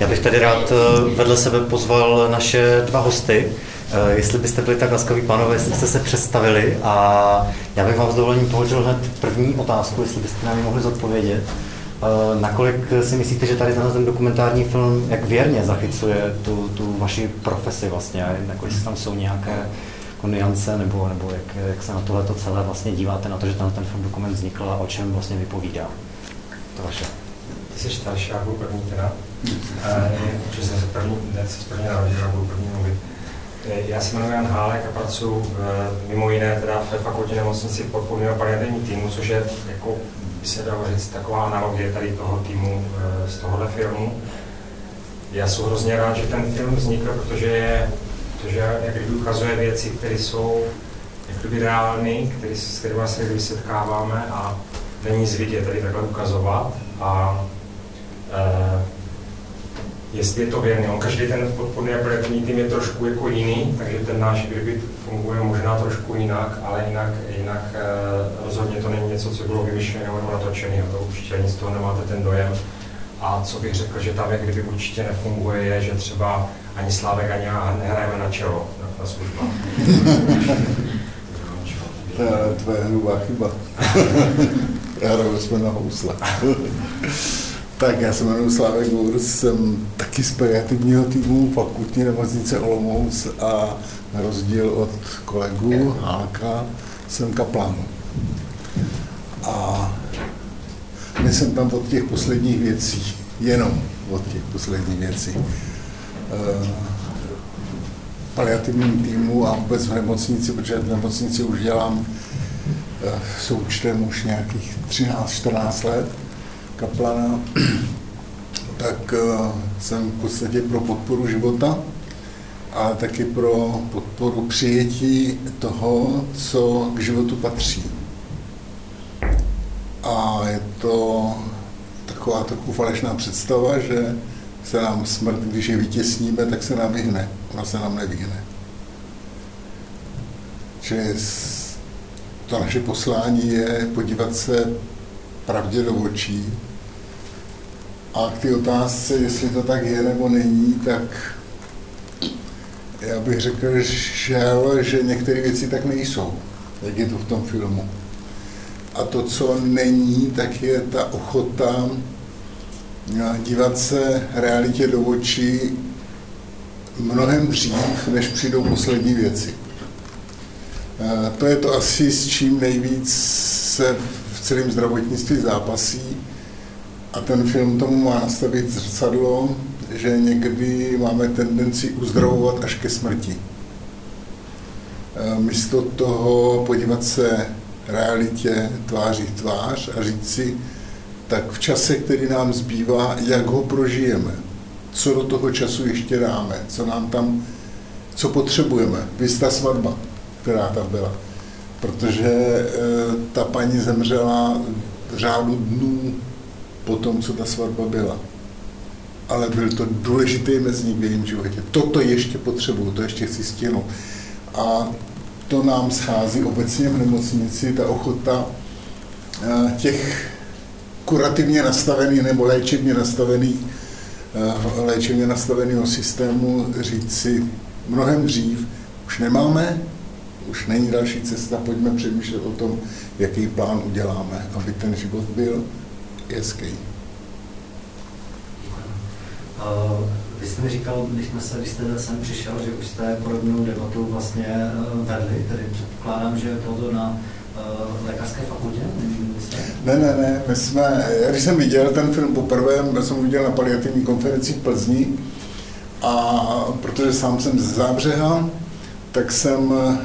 Já bych tady rád eh, vedle sebe pozval naše dva hosty. Eh, jestli byste byli tak laskaví, pánové, jestli byste se představili a já bych vám s dovolením položil hned první otázku, jestli byste nám ji mohli zodpovědět. Eh, nakolik si myslíte, že tady tenhle ten dokumentární film jak věrně zachycuje tu, tu vaši profesi vlastně a nakolik tam jsou nějaké niance nebo, nebo jak, jak se na tohle celé vlastně díváte na to, že ten, ten film dokument vznikl a o čem vlastně vypovídá? To vaše. Ty jsi starší, já budu první teda. Protože jsem se první, dnes se první narodil, já budu první mluvit. Já se jmenuji Jan Hálek a pracuji mimo jiné teda ve fakultě nemocnici podpůrného paliativní týmu, což je, jako by se dalo říct, taková analogie tady toho týmu z tohohle filmu. Já jsem hrozně rád, že ten film vznikl, protože je, protože jak kdyby ukazuje věci, které jsou jak kdyby reální, které, s kterými se kdyby setkáváme a není nic vidět tady takhle ukazovat. A jestli je to věrný. On každý ten podporný operativní tým je trošku jako jiný, takže ten náš kdyby funguje možná trošku jinak, ale jinak, jinak e, rozhodně to není něco, co bylo vymyšlené nebo natočené, to určitě nic z toho nemáte ten dojem. A co bych řekl, že tam jak kdyby určitě nefunguje, je, že třeba ani Slávek, ani já nehrajeme na čelo na, na službách. to je tvoje hrubá chyba. Hrajeme jsme na housle. Tak já se jmenuji Slávek Bour, jsem taky z pediatrního týmu fakultní nemocnice Olomouc a na rozdíl od kolegu Hálka jsem kaplan. A nejsem tam od těch posledních věcí, jenom od těch posledních věcí. E, paliativním týmu a vůbec v nemocnici, protože v nemocnici už dělám e, součtem už nějakých 13-14 let kaplana, tak eh, jsem v podstatě pro podporu života a taky pro podporu přijetí toho, co k životu patří. A je to taková taková falešná představa, že se nám smrt, když je vytěsníme, tak se nám vyhne. Ona se nám nevyhne. Čili to naše poslání je podívat se pravdě do očí. A k té otázce, jestli to tak je nebo není, tak já bych řekl, žel, že některé věci tak nejsou, jak je to v tom filmu. A to, co není, tak je ta ochota dívat se realitě do očí mnohem dřív, než přijdou poslední věci. To je to asi, s čím nejvíc se celém zdravotnictví zápasí a ten film tomu má nastavit zrcadlo, že někdy máme tendenci uzdravovat až ke smrti. Místo toho podívat se realitě tváří v tvář a říct si, tak v čase, který nám zbývá, jak ho prožijeme, co do toho času ještě dáme, co nám tam, co potřebujeme. Vy ta svatba, která tam byla protože eh, ta paní zemřela v řádu dnů po tom, co ta svatba byla. Ale byl to důležitý mezník v jejím životě. Toto ještě potřebuju, to ještě chci stihnout. A to nám schází obecně v nemocnici, ta ochota eh, těch kurativně nastavených nebo léčebně nastavených eh, léčebně nastaveného systému říct si mnohem dřív, už nemáme, už není další cesta, pojďme přemýšlet o tom, jaký plán uděláme, aby ten život byl hezký. Uh, vy jste mi říkal, když, jsme se, když jste sem přišel, že už jste podobnou debatu vlastně uh, vedli, tedy předpokládám, že to na uh, lékařské fakultě? Ne, ne, ne, my jsme, když jsem viděl ten film poprvé, já jsem viděl na paliativní konferenci v Plzni, a protože sám jsem z Zábřeha, tak jsem eh,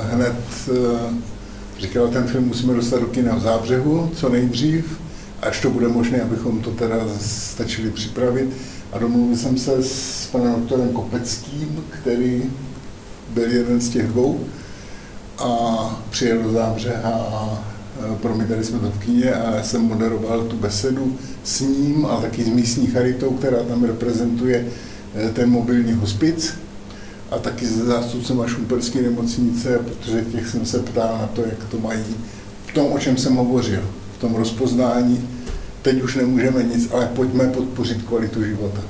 hned eh, říkal, ten film musíme dostat do kina v Zábřehu, co nejdřív, až to bude možné, abychom to teda stačili připravit. A domluvil jsem se s panem doktorem Kopeckým, který byl jeden z těch dvou, a přijel do Zábřeha a eh, promítali jsme to v kíně a já jsem moderoval tu besedu s ním a taky s místní charitou, která tam reprezentuje ten mobilní hospic a taky se zástupcem a šumperské nemocnice, protože těch jsem se ptal na to, jak to mají. V tom, o čem jsem hovořil, v tom rozpoznání, teď už nemůžeme nic, ale pojďme podpořit kvalitu života.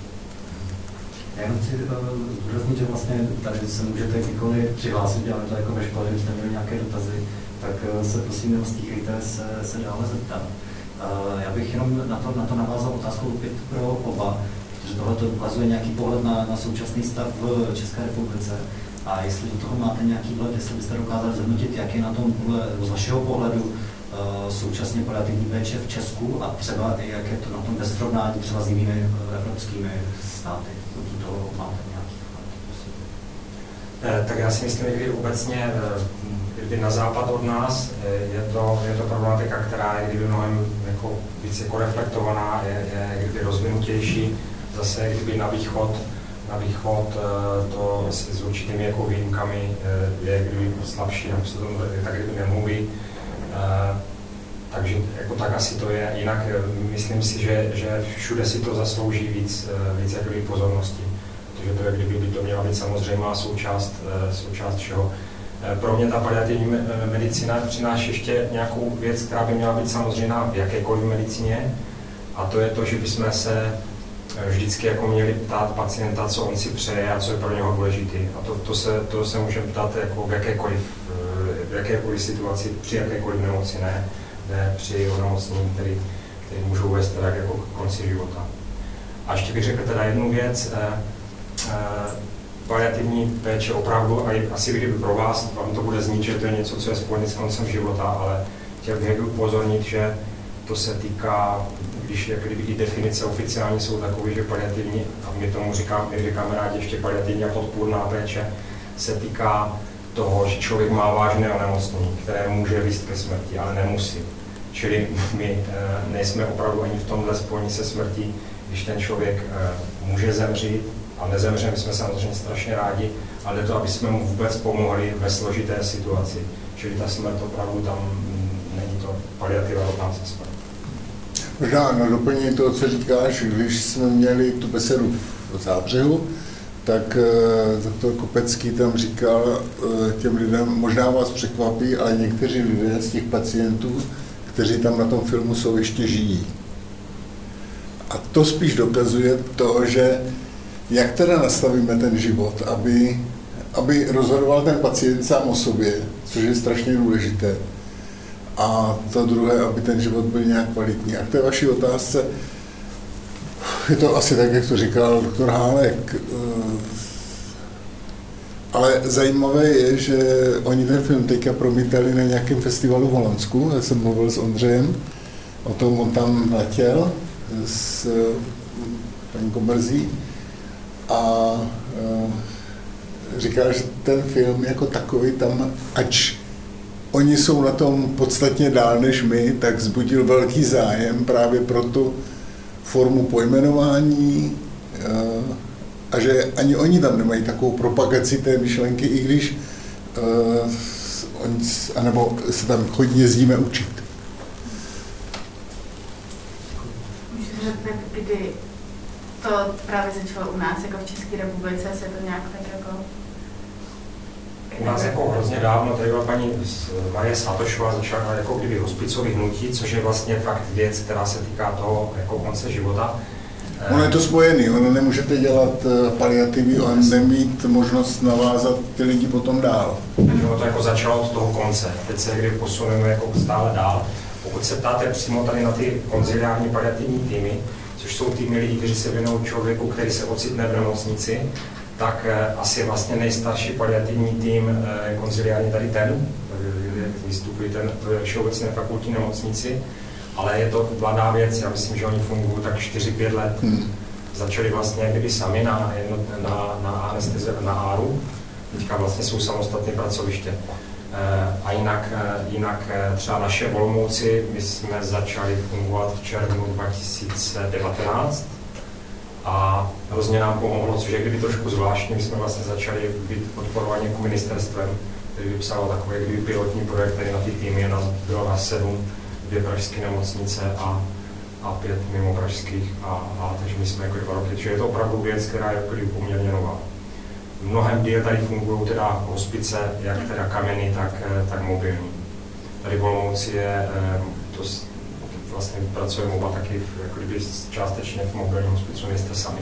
Já jenom chci uh, zdůraznit, že vlastně tady se můžete kdykoliv přihlásit, děláme to jako ve škole, kdybyste měli nějaké dotazy, tak uh, se prosím neostýchejte se, se dále zeptat. Uh, já bych jenom na to, na to navázal otázku opět pro oba, protože tohle to ukazuje nějaký pohled na, na současný stav v České republice. A jestli do toho máte nějaký vhled, jestli byste dokázali zhodnotit, jak je na tom z vašeho pohledu současně paliativní péče v Česku a třeba i jak je to na tom ve srovnání třeba s jinými evropskými státy. Do toho máte nějaký? Eh, tak já si myslím, že obecně eh, kdyby na západ od nás je to, je to problematika, která je kdyby mnohem jako víc jako reflektovaná, je, je kdyby rozvinutější, zase kdyby na východ na východ eh, to s určitými jako výjimkami eh, je kdyby slabší, nebo se to tak kdyby nemluví. Eh, takže jako tak asi to je. Jinak myslím si, že, že všude si to zaslouží víc, víc jakoby pozornosti. Protože to je, kdyby by to měla být samozřejmá součást, součást všeho. Pro mě ta paliativní medicína přináší ještě nějakou věc, která by měla být samozřejmá v jakékoliv medicíně, a to je to, že bychom se vždycky jako měli ptát pacienta, co on si přeje a co je pro něho důležité. A to, to, se, to se můžeme ptát jako v jakékoliv, v jakékoliv situaci, při jakékoliv nemoci, ne, ne při onemocnění, který, který můžou vést teda jako k konci života. A ještě bych řekl teda jednu věc. Eh, eh, paliativní péče opravdu, a asi kdyby pro vás, vám to bude znít, že to je něco, co je spojené s koncem života, ale chtěl bych upozornit, že to se týká když jak kdyby ty definice oficiální jsou takové, že paliativní, a my tomu říkáme, my říkáme rádi ještě paliativní a podpůrná péče, se týká toho, že člověk má vážné onemocnění, které může vést ke smrti, ale nemusí. Čili my e, nejsme opravdu ani v tomhle spojení se smrtí, když ten člověk e, může zemřít, a nezemře, my jsme samozřejmě strašně rádi, ale to, aby jsme mu vůbec pomohli ve složité situaci. Čili ta smrt opravdu tam není to paliativa, tam se smrt. Možná na doplnění toho, co říkáš, když jsme měli tu besedu v Zábřehu, tak eh, doktor Kopecký tam říkal eh, těm lidem, možná vás překvapí, ale někteří lidé z těch pacientů, kteří tam na tom filmu jsou, ještě žijí. A to spíš dokazuje to, že jak teda nastavíme ten život, aby, aby rozhodoval ten pacient sám o sobě, což je strašně důležité, a to druhé, aby ten život byl nějak kvalitní. A k té vaší otázce, je to asi tak, jak to říkal doktor Hálek, eh, ale zajímavé je, že oni ten film teďka promítali na nějakém festivalu v Holandsku. Já jsem mluvil s Ondřejem o tom, on tam letěl s eh, paní Komerzí a eh, říkal, že ten film jako takový tam, ač oni jsou na tom podstatně dál než my, tak zbudil velký zájem právě pro tu formu pojmenování eh, a že ani oni tam nemají takovou propagaci té myšlenky, i když oni, anebo se tam chodně jezdíme učit. kdy to právě začalo u nás, jako v České republice, se to nějak tak jako u nás jako hrozně dávno, tady byla paní Marie Satošová, začala jako kdyby hospicový hnutí, což je vlastně fakt věc, která se týká toho jako konce života. Ono je to spojený, ono nemůžete dělat eh, paliativy a nemít možnost navázat ty lidi potom dál. Ono to jako začalo od toho konce, teď se někdy posuneme jako stále dál. Pokud se ptáte přímo tady na ty konziliární paliativní týmy, což jsou týmy lidí, kteří se věnují člověku, který se ocitne v nemocnici, tak eh, asi vlastně nejstarší paliativní tým eh, konziliární tady ten, jak vystupuje ten Všeobecné fakultní nemocnici, ale je to mladá věc, já myslím, že oni fungují tak 4-5 let. Hmm. Začali vlastně kdyby sami na, na, na, anestezi, na ARU, teďka vlastně jsou samostatné pracoviště. Eh, a jinak, jinak třeba naše Volmouci, my jsme začali fungovat v červnu 2019, a hrozně nám pomohlo, což je kdyby trošku zvláštní, my jsme vlastně začali být podporovaní jako ministerstvem, který vypsalo takový kdyby pilotní projekt, který na ty týmy nás bylo na sedm, dvě pražské nemocnice a, a pět mimo pražských, a, a takže my jsme jako dva roky, takže je to opravdu věc, která je jako poměrně nová. Mnohem díl tady fungují teda hospice, jak teda kameny, tak, tak mobilní. Tady v je eh, to vlastně pracujeme oba taky v, jako kdyby částečně v mobilním hospicu, nejste sami,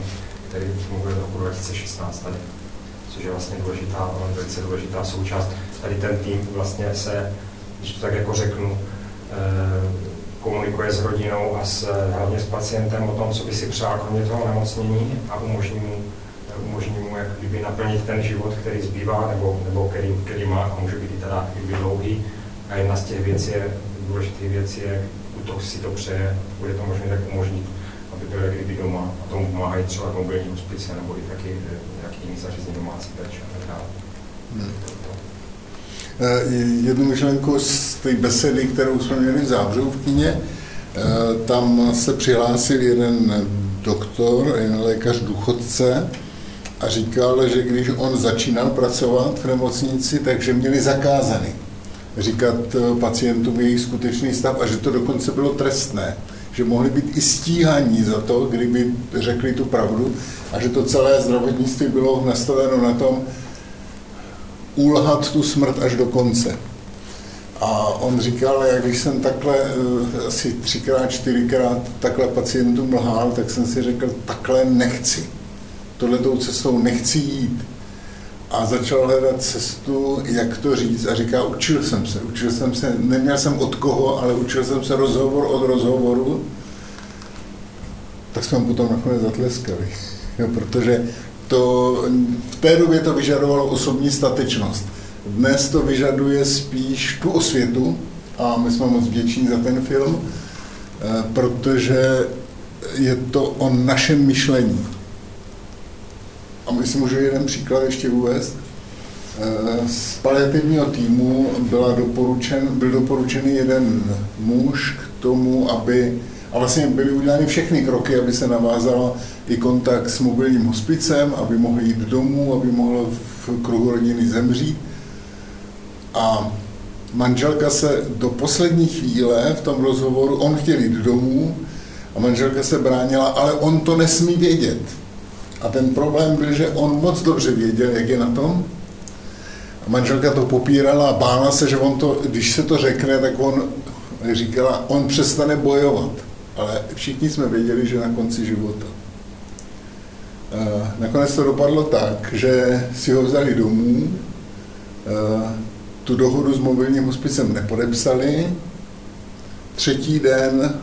který funguje od roku 2016 tady, což je vlastně důležitá, velice důležitá součást. Tady ten tým vlastně se, když to tak jako řeknu, komunikuje s rodinou a s, hlavně s pacientem o tom, co by si přál kromě toho nemocnění a umožní mu, umožní mu jak kdyby naplnit ten život, který zbývá nebo, nebo který, který má a může být i teda kdyby dlouhý. A jedna z těch věcí je, důležitých věcí je, kdo si to přeje, bude to možné tak umožnit, aby byl kdyby doma a tomu pomáhají třeba mobilní hospice nebo i taky nějaký jiný zařízení domácí péče a tak dále. Hmm. Eh, jednu myšlenku z té besedy, kterou jsme měli v Zábřehu v kyně. Eh, tam se přihlásil jeden doktor, jeden lékař důchodce a říkal, že když on začínal pracovat v nemocnici, takže měli zakázaný říkat eh, pacientům jejich skutečný stav a že to dokonce bylo trestné, že mohli být i stíhaní za to, kdyby řekli tu pravdu a že to celé zdravotnictví bylo nastaveno na tom, ulhat tu smrt až do konce. A on říkal, jak když jsem takhle eh, asi třikrát, čtyřikrát takhle pacientům lhal, tak jsem si řekl, takhle nechci. Tohletou cestou nechci jít. A začal hledat cestu, jak to říct. A říká, učil jsem se, učil jsem se, neměl jsem od koho, ale učil jsem se rozhovor od rozhovoru. Tak jsme mu potom nakonec zatleskali. Jo, protože to, v té době to vyžadovalo osobní statečnost. Dnes to vyžaduje spíš tu osvětu a my jsme moc vděční za ten film, eh, protože je to o našem myšlení. A my si můžu jeden příklad ještě uvést. Eh, z paliativního týmu byla doporučen, byl doporučený jeden muž k tomu, aby a vlastně byly udělány všechny kroky, aby se navázala i kontakt s mobilním hospicem, aby mohl jít domů, aby mohl v kruhu rodiny zemřít. A manželka se do poslední chvíle v tom rozhovoru, on chtěl jít domů a manželka se bránila, ale on to nesmí vědět. A ten problém byl, že on moc dobře věděl, jak je na tom. A manželka to popírala a bála se, že on to, když se to řekne, tak on říkala, on přestane bojovat ale všichni jsme věděli, že na konci života. Nakonec to dopadlo tak, že si ho vzali domů, tu dohodu s mobilním hospicem nepodepsali, třetí den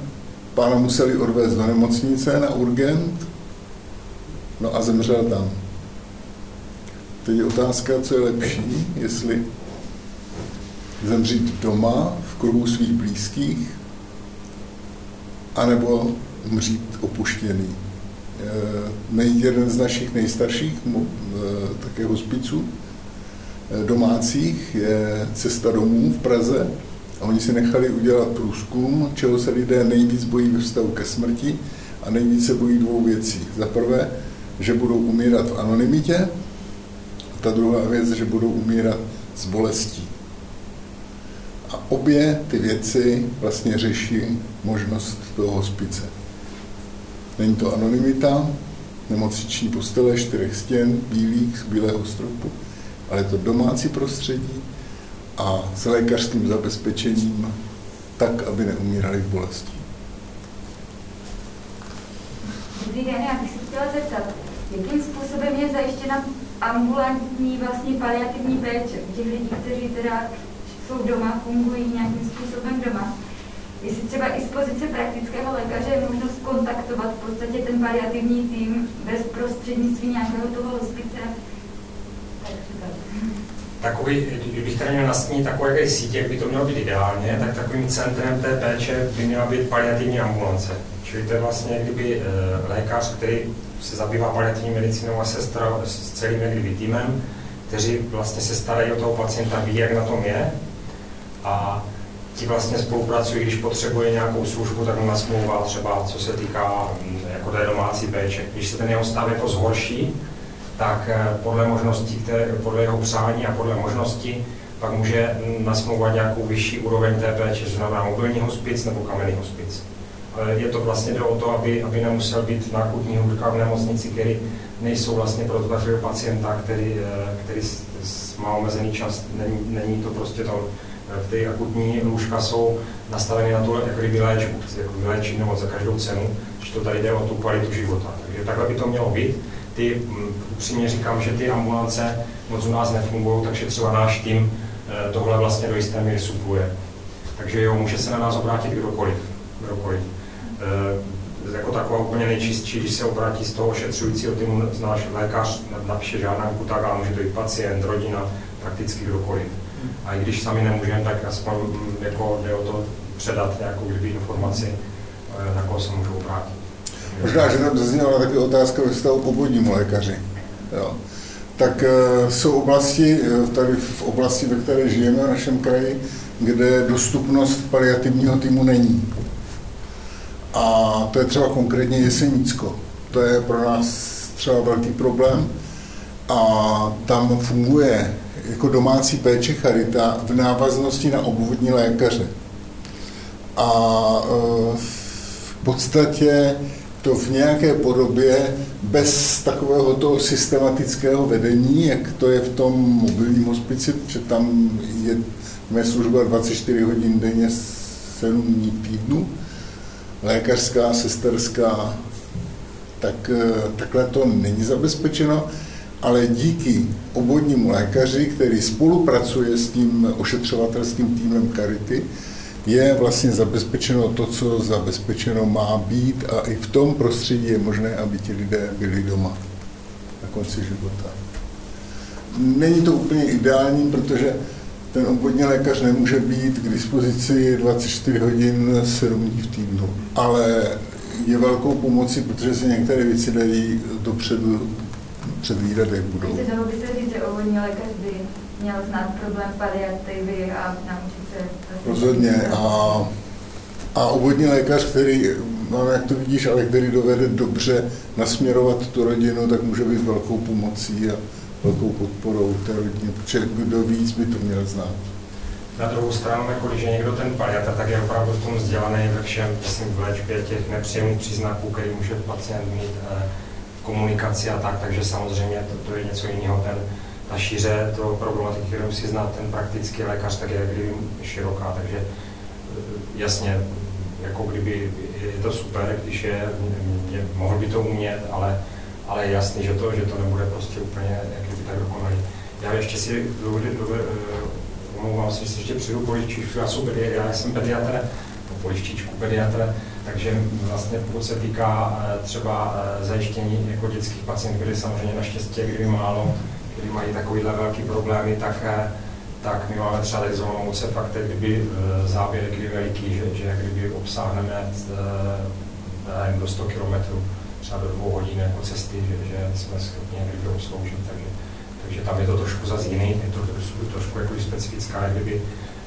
pána museli odvést do nemocnice na urgent, no a zemřel tam. Teď je otázka, co je lepší, jestli zemřít doma v kruhu svých blízkých, anebo umřít opuštěný. Eh, jeden z našich nejstarších eh, také hospiců eh, domácích je Cesta domů v Praze a oni si nechali udělat průzkum, čeho se lidé nejvíc bojí ve vztahu ke smrti a nejvíc se bojí dvou věcí. Za prvé, že budou umírat v anonymitě ta druhá věc, že budou umírat z bolestí. A obě ty věci vlastně řeší možnost toho hospice. Není to anonymita, nemocniční postele, čtyřech stěn, bílých, z bílého stropu, ale je to domácí prostředí a s lékařským zabezpečením tak, aby neumírali v bolesti. Dobrý den, já bych se chtěla zeptat, jakým způsobem je zajištěna ambulantní vlastně paliativní péče u těch lidí, kteří teda jsou doma, fungují nějakým způsobem doma. Jestli třeba i z pozice praktického lékaře je možnost kontaktovat v podstatě ten variativní tým bez prostřednictví nějakého toho hospice, Takový, kdybych tady měl nastínit takové sítě, jak by to mělo být ideálně, tak takovým centrem té péče by měla být paliativní ambulance. Čili to je vlastně kdyby e, lékař, který se zabývá paliativní medicínou a sestra s celým kdyby týmem, kteří vlastně se starají o toho pacienta, ví, jak na tom je, a ti vlastně spolupracují, když potřebuje nějakou službu, tak mu nasmlouvá třeba, co se týká mm, jako té domácí péče. Když se ten jeho stav jako zhorší, tak eh, podle možností, které, podle jeho přání a podle možnosti pak může nasmlouvat nějakou vyšší úroveň té péče, že znamená mobilní hospic nebo kamenný hospic. Je to vlastně jde o to, aby, aby nemusel být na akutní hůrka v nemocnici, který nejsou vlastně pro toho pacienta, který, eh, který má omezený čas, není, není to prostě to v té akutní lůžka jsou nastaveny na tu jako vyléčbu, jako vyléčit nebo za každou cenu, že to tady jde o tu kvalitu života. Takže takhle by to mělo být. Ty, mm, upřímně říkám, že ty ambulance moc u nás nefungují, takže třeba náš tým eh, tohle vlastně do jisté míry supluje. Takže jo, může se na nás obrátit kdokoliv. kdokoliv. E, jako taková úplně nejčistší, když se obrátí z toho ošetřujícího týmu náš lékař, napíše žádná tak, ale může to i pacient, rodina, prakticky kdokoliv. A i když sami nemůžeme, tak aspoň mm, jako jde o to předat nějakou kdyby informaci, eh, na koho se můžou obrátit. Možná, že tam zazněla taky otázka ve vztahu k obvodnímu lékaři. Jo. Tak e, jsou oblasti, tady v oblasti, ve které žijeme v našem kraji, kde dostupnost paliativního týmu není. A to je třeba konkrétně Jesenicko. To je pro nás třeba velký problém. A tam funguje jako domácí péče charita v návaznosti na obvodní lékaře. A e, v podstatě to v nějaké podobě bez takového toho systematického vedení, jak to je v tom mobilním hospici, protože tam je Moje služba 24 hodin denně, 7 dní týdnu, lékařská, sesterská, tak eh, takhle to není zabezpečeno, ale díky obvodnímu lékaři, který spolupracuje s tím ošetřovatelským týmem Karity, je vlastně zabezpečeno to, co zabezpečeno má být a i v tom prostředí je možné, aby ti lidé byli doma na konci života. Není to úplně ideální, protože ten obvodní lékař nemůže být k dispozici 24 hodin 7 dní v týdnu, ale je velkou pomocí, protože se některé věci dají dopředu předvídat, jak budou. Takže dalo by se říct, že obvodní lékař by měl znát problém paliativy a naučit. Rozhodně. A, a obvodní lékař, který, no, jak to vidíš, ale který dovede dobře nasměrovat tu rodinu, tak může být velkou pomocí a velkou podporou té rodině, protože kdo víc by to měl znát. Na druhou stranu, jako když je někdo ten paliata, tak je opravdu v tom vzdělaný ve všem, myslím, v léčbě těch nepříjemných příznaků, který může pacient mít eh, v komunikaci a tak, takže samozřejmě to, to je něco jiného. Ten, ta šíře toho problematiky, kterou musí znát ten praktický lékař, tak je kdyby široká, takže eh, jasně, jako kdyby je to super, když je, je mohl by to umět, ale ale je jasný, že to, že to nebude prostě úplně jak by tak dokonalý. Já ještě si eh, omlouvám se, že si ještě přijdu polištičku, já, jsem pedi, já jsem pediatr, polištičku pediatr, takže vlastně pokud se týká eh, třeba zajištění jako dětských pacientů, kdy samozřejmě naštěstí kdyby málo, kdy mají takovýhle velký problémy, tak tak my máme třeba takzvanou fakt, kdyby záběr kdy veliký, že, že kdyby obsáhneme do 100 kilometrů třeba do dvou hodin jako cesty, že, že jsme schopni někdy obsloužit, takže, takže tam je to trošku zase jiný, je to trošku, trošku jako specifická kdyby,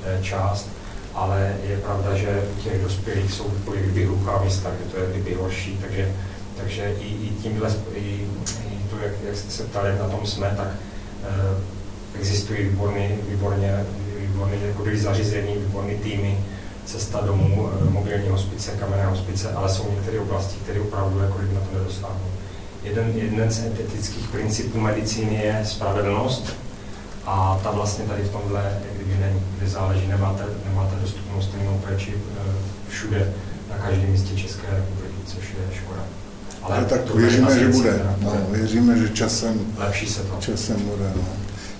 eh, část, ale je pravda, že u těch dospělých jsou kdyby hluchá místa, že to je kdyby horší, takže, takže i, i tímhle, i, jak, jak jste se ptali, jak na tom jsme, tak eh, existují výborný, výborně, výborný jako zařízení, výborný týmy, cesta domů, eh, mobilní hospice, kamenné hospice, ale jsou některé oblasti, které opravdu jako na to nedosáhnou. Jeden, jeden z etických principů medicíny je spravedlnost a ta vlastně tady v tomhle kdyby není, kde záleží, nemáte, nemáte dostupnou stejnou péči eh, všude, na každém místě České republiky, což je škoda. Ale, tak to věříme, že bude. No, věříme, že časem, lepší se to. časem bude. No.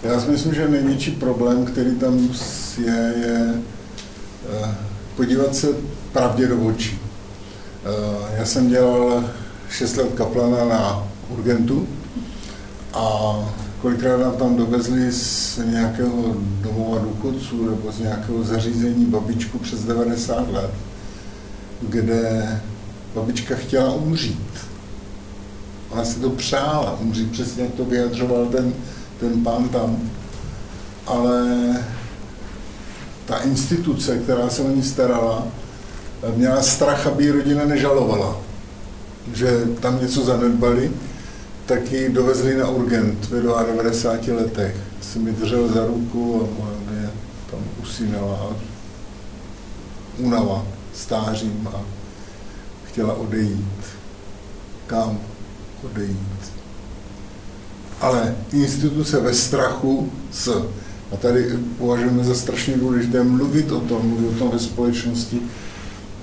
Já si myslím, že největší problém, který tam je, je uh, podívat se pravdě do očí. Eh, já jsem dělal 6 let kaplana na Urgentu a kolikrát nám tam dovezli z nějakého domova důchodců nebo z nějakého zařízení babičku přes 90 let, kde babička chtěla umřít. Ona si to přála umřít, přesně jak to vyjadřoval ten, ten pán tam. Ale ta instituce, která se o ní starala, měla strach, aby ji rodina nežalovala, že tam něco zanedbali, tak ji dovezli na urgent ve 90 letech. Jsem mi držel za ruku a mě tam usínala únava stářím a chtěla odejít. Kam odejít? Ale instituce ve strachu s a tady považujeme za strašně důležité mluvit o tom, mluvit o tom ve společnosti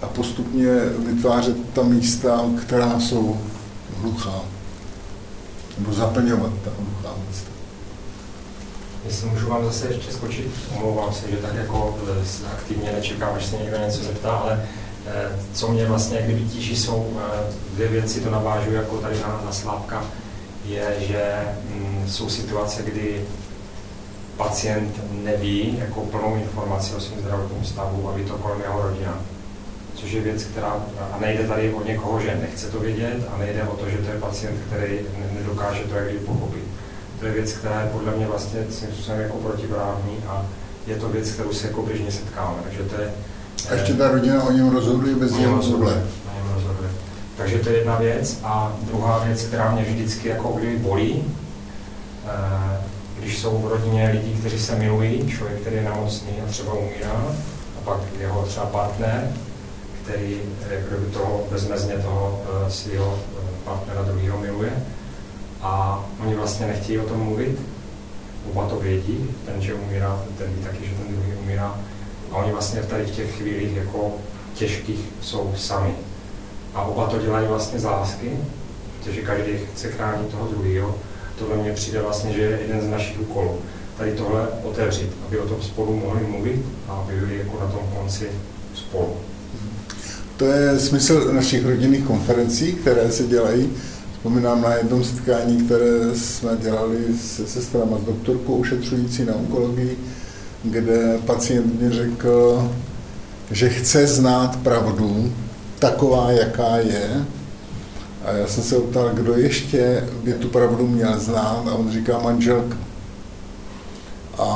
a postupně vytvářet ta místa, která jsou hluchá. nebo zaplňovat ta hluchá místa. Jestli můžu vám zase ještě skočit, omlouvám se, že tak jako eh, aktivně nečekám, až se někdo něco zeptá, ale co mě vlastně kdyby tíží, jsou eh, dvě věci, to navážu jako tady na, na Slávka, je, že mm, jsou situace, kdy pacient neví jako plnou informaci o svém zdravotním stavu a ví to kolem jeho rodina. Což je věc, která, a nejde tady o někoho, že nechce to vědět, a nejde o to, že to je pacient, který nedokáže to jak pochopit to je věc, která je podle mě vlastně svým jako protiprávní a je to věc, kterou se jako běžně setkáme. Takže to je, a ještě ta rodina o něm rozhoduje bez něho vůle. Takže to je jedna věc. A druhá věc, která mě vždycky jako kdyby bolí, eh, když jsou v rodině lidi, kteří se milují, člověk, který je nemocný a třeba umírá, a pak jeho třeba partner, který jako by toho bezmezně toho eh, svého eh, partnera druhého miluje, a oni vlastně nechtějí o tom mluvit. Oba to vědí, ten, že umírá, ten ví taky, že ten druhý umírá. A oni vlastně tady v těch chvílích jako těžkých jsou sami. A oba to dělají vlastně z lásky, protože každý chce chránit toho druhého. Tohle mně přijde vlastně, že je jeden z našich úkolů. Tady tohle otevřít, aby o tom spolu mohli mluvit a aby byli jako na tom konci spolu. To je smysl našich rodinných konferencí, které se dělají Vzpomínám na jednom setkání, které jsme dělali se sestrama s doktorkou ošetřující na onkologii, kde pacient mi řekl, že chce znát pravdu, taková, jaká je. A já jsem se ptal, kdo ještě by tu pravdu měl znát a on říká manželka. A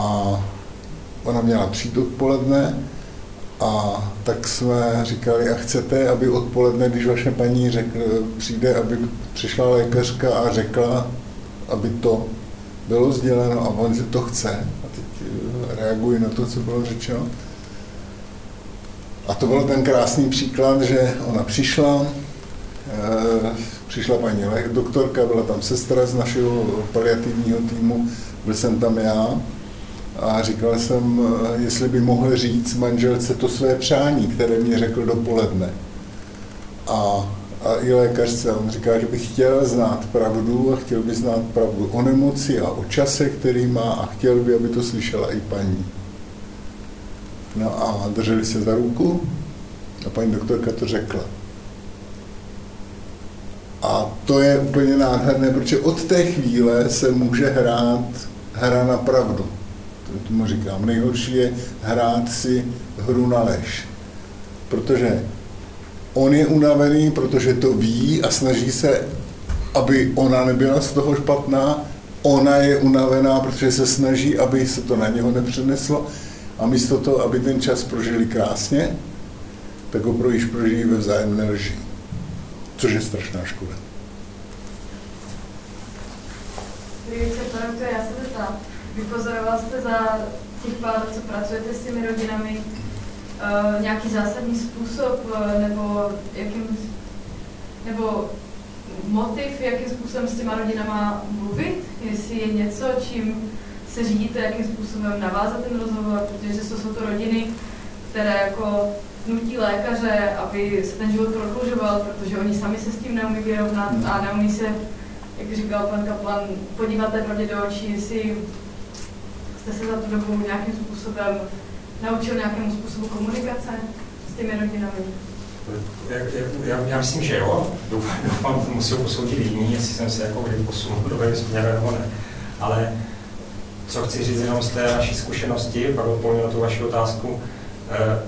ona měla přijít odpoledne a tak jsme říkali, a chcete, aby odpoledne, když vaše paní řekl, přijde, aby přišla lékařka a řekla, aby to bylo sděleno a on, že to chce. Reaguji na to, co bylo řečeno. A to byl ten krásný příklad, že ona přišla, eh, přišla paní doktorka, byla tam sestra z našeho paliativního týmu, byl jsem tam já, a říkal jsem, eh, jestli by mohl říct manželce to své přání, které mě řekl dopoledne. A, a i lékařce, on říká, že by chtěl znát pravdu a chtěl by znát pravdu o nemoci a o čase, který má a chtěl by, aby to slyšela i paní. No a drželi se za ruku a paní doktorka to řekla. A to je úplně nádherné, protože od té chvíle se může hrát hra na pravdu tomu říkám, nejhorší je hrát si hru na lež. Protože on je unavený, protože to ví a snaží se, aby ona nebyla z toho špatná, ona je unavená, protože se snaží, aby se to na něho nepřeneslo a místo toho, aby ten čas prožili krásně, tak ho projíš prožijí ve vzájemné lži. Což je strašná škoda. Já se vypozoroval jste za těch pár co pracujete s těmi rodinami, uh, nějaký zásadní způsob uh, nebo jakým, nebo motiv, jakým způsobem s těma rodinama mluvit, jestli je něco, čím se řídíte, jakým způsobem navázat ten rozhovor, protože to jsou to rodiny, které jako nutí lékaře, aby se ten život prodlužoval, protože oni sami se s tím neumí vyrovnat a neumí se, jak říkal pan Kaplan, podívat té pravdě do očí, jestli jste se za tu dobu nějakým způsobem naučil nějakému způsobu komunikace s těmi rodinami? Já, já myslím, že jo. Doufám, doufám musí posoudit jiní, jestli jsem se jako posunul dobrým směrem nebo ne. Ale co chci říct jenom z té naší zkušenosti, pak odpovím na tu vaši otázku, eh,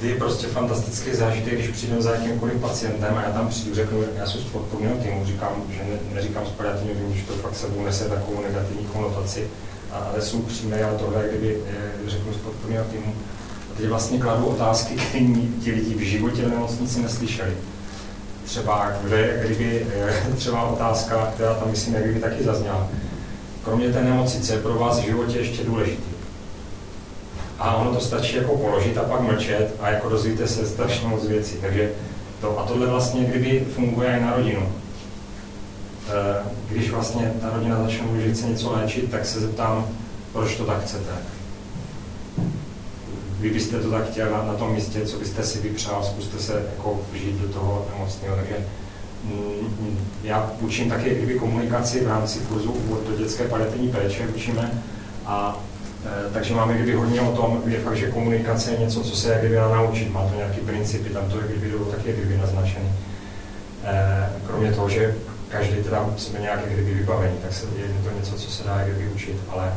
ty prostě fantastický zážitek, když přijdu za jakýmkoliv pacientem a já tam přijdu, řeknu, já jsem z podporného týmu, říkám, že ne, neříkám z paliativního týmu, že to fakt sebou nese takovou negativní konotaci, ale jsou přímé, ale tohle, kdyby eh, řeknu z podporného týmu. A teď vlastně kladu otázky, které ti lidi v životě v nemocnici neslyšeli. Třeba, kde, kdyby, eh, třeba otázka, která tam myslím, jak by taky zazněla. Kromě té je pro vás v životě ještě důležité? A ono to stačí jako položit a pak mlčet a jako dozvíte se strašně moc věcí. Takže to, a tohle vlastně kdyby funguje i na rodinu. Eh, když vlastně ta rodina začne mluvit, že něco léčit, tak se zeptám, proč to tak chcete. Vy byste to tak chtěl na, tom místě, co byste si vypřál, zkuste se jako vžít do toho nemocného. Takže mm, já učím taky kdyby komunikaci v rámci kurzu do dětské paliativní péče, učíme a e, takže máme kdyby hodně o tom, je fakt, že komunikace je něco, co se jak kdyby naučit, má to nějaký principy, tam to je kdyby bylo taky kdyby naznačený. E, kromě toho, že každý teda jsme nějak kdyby vybavení, tak se je to něco, co se dá kdyby učit, ale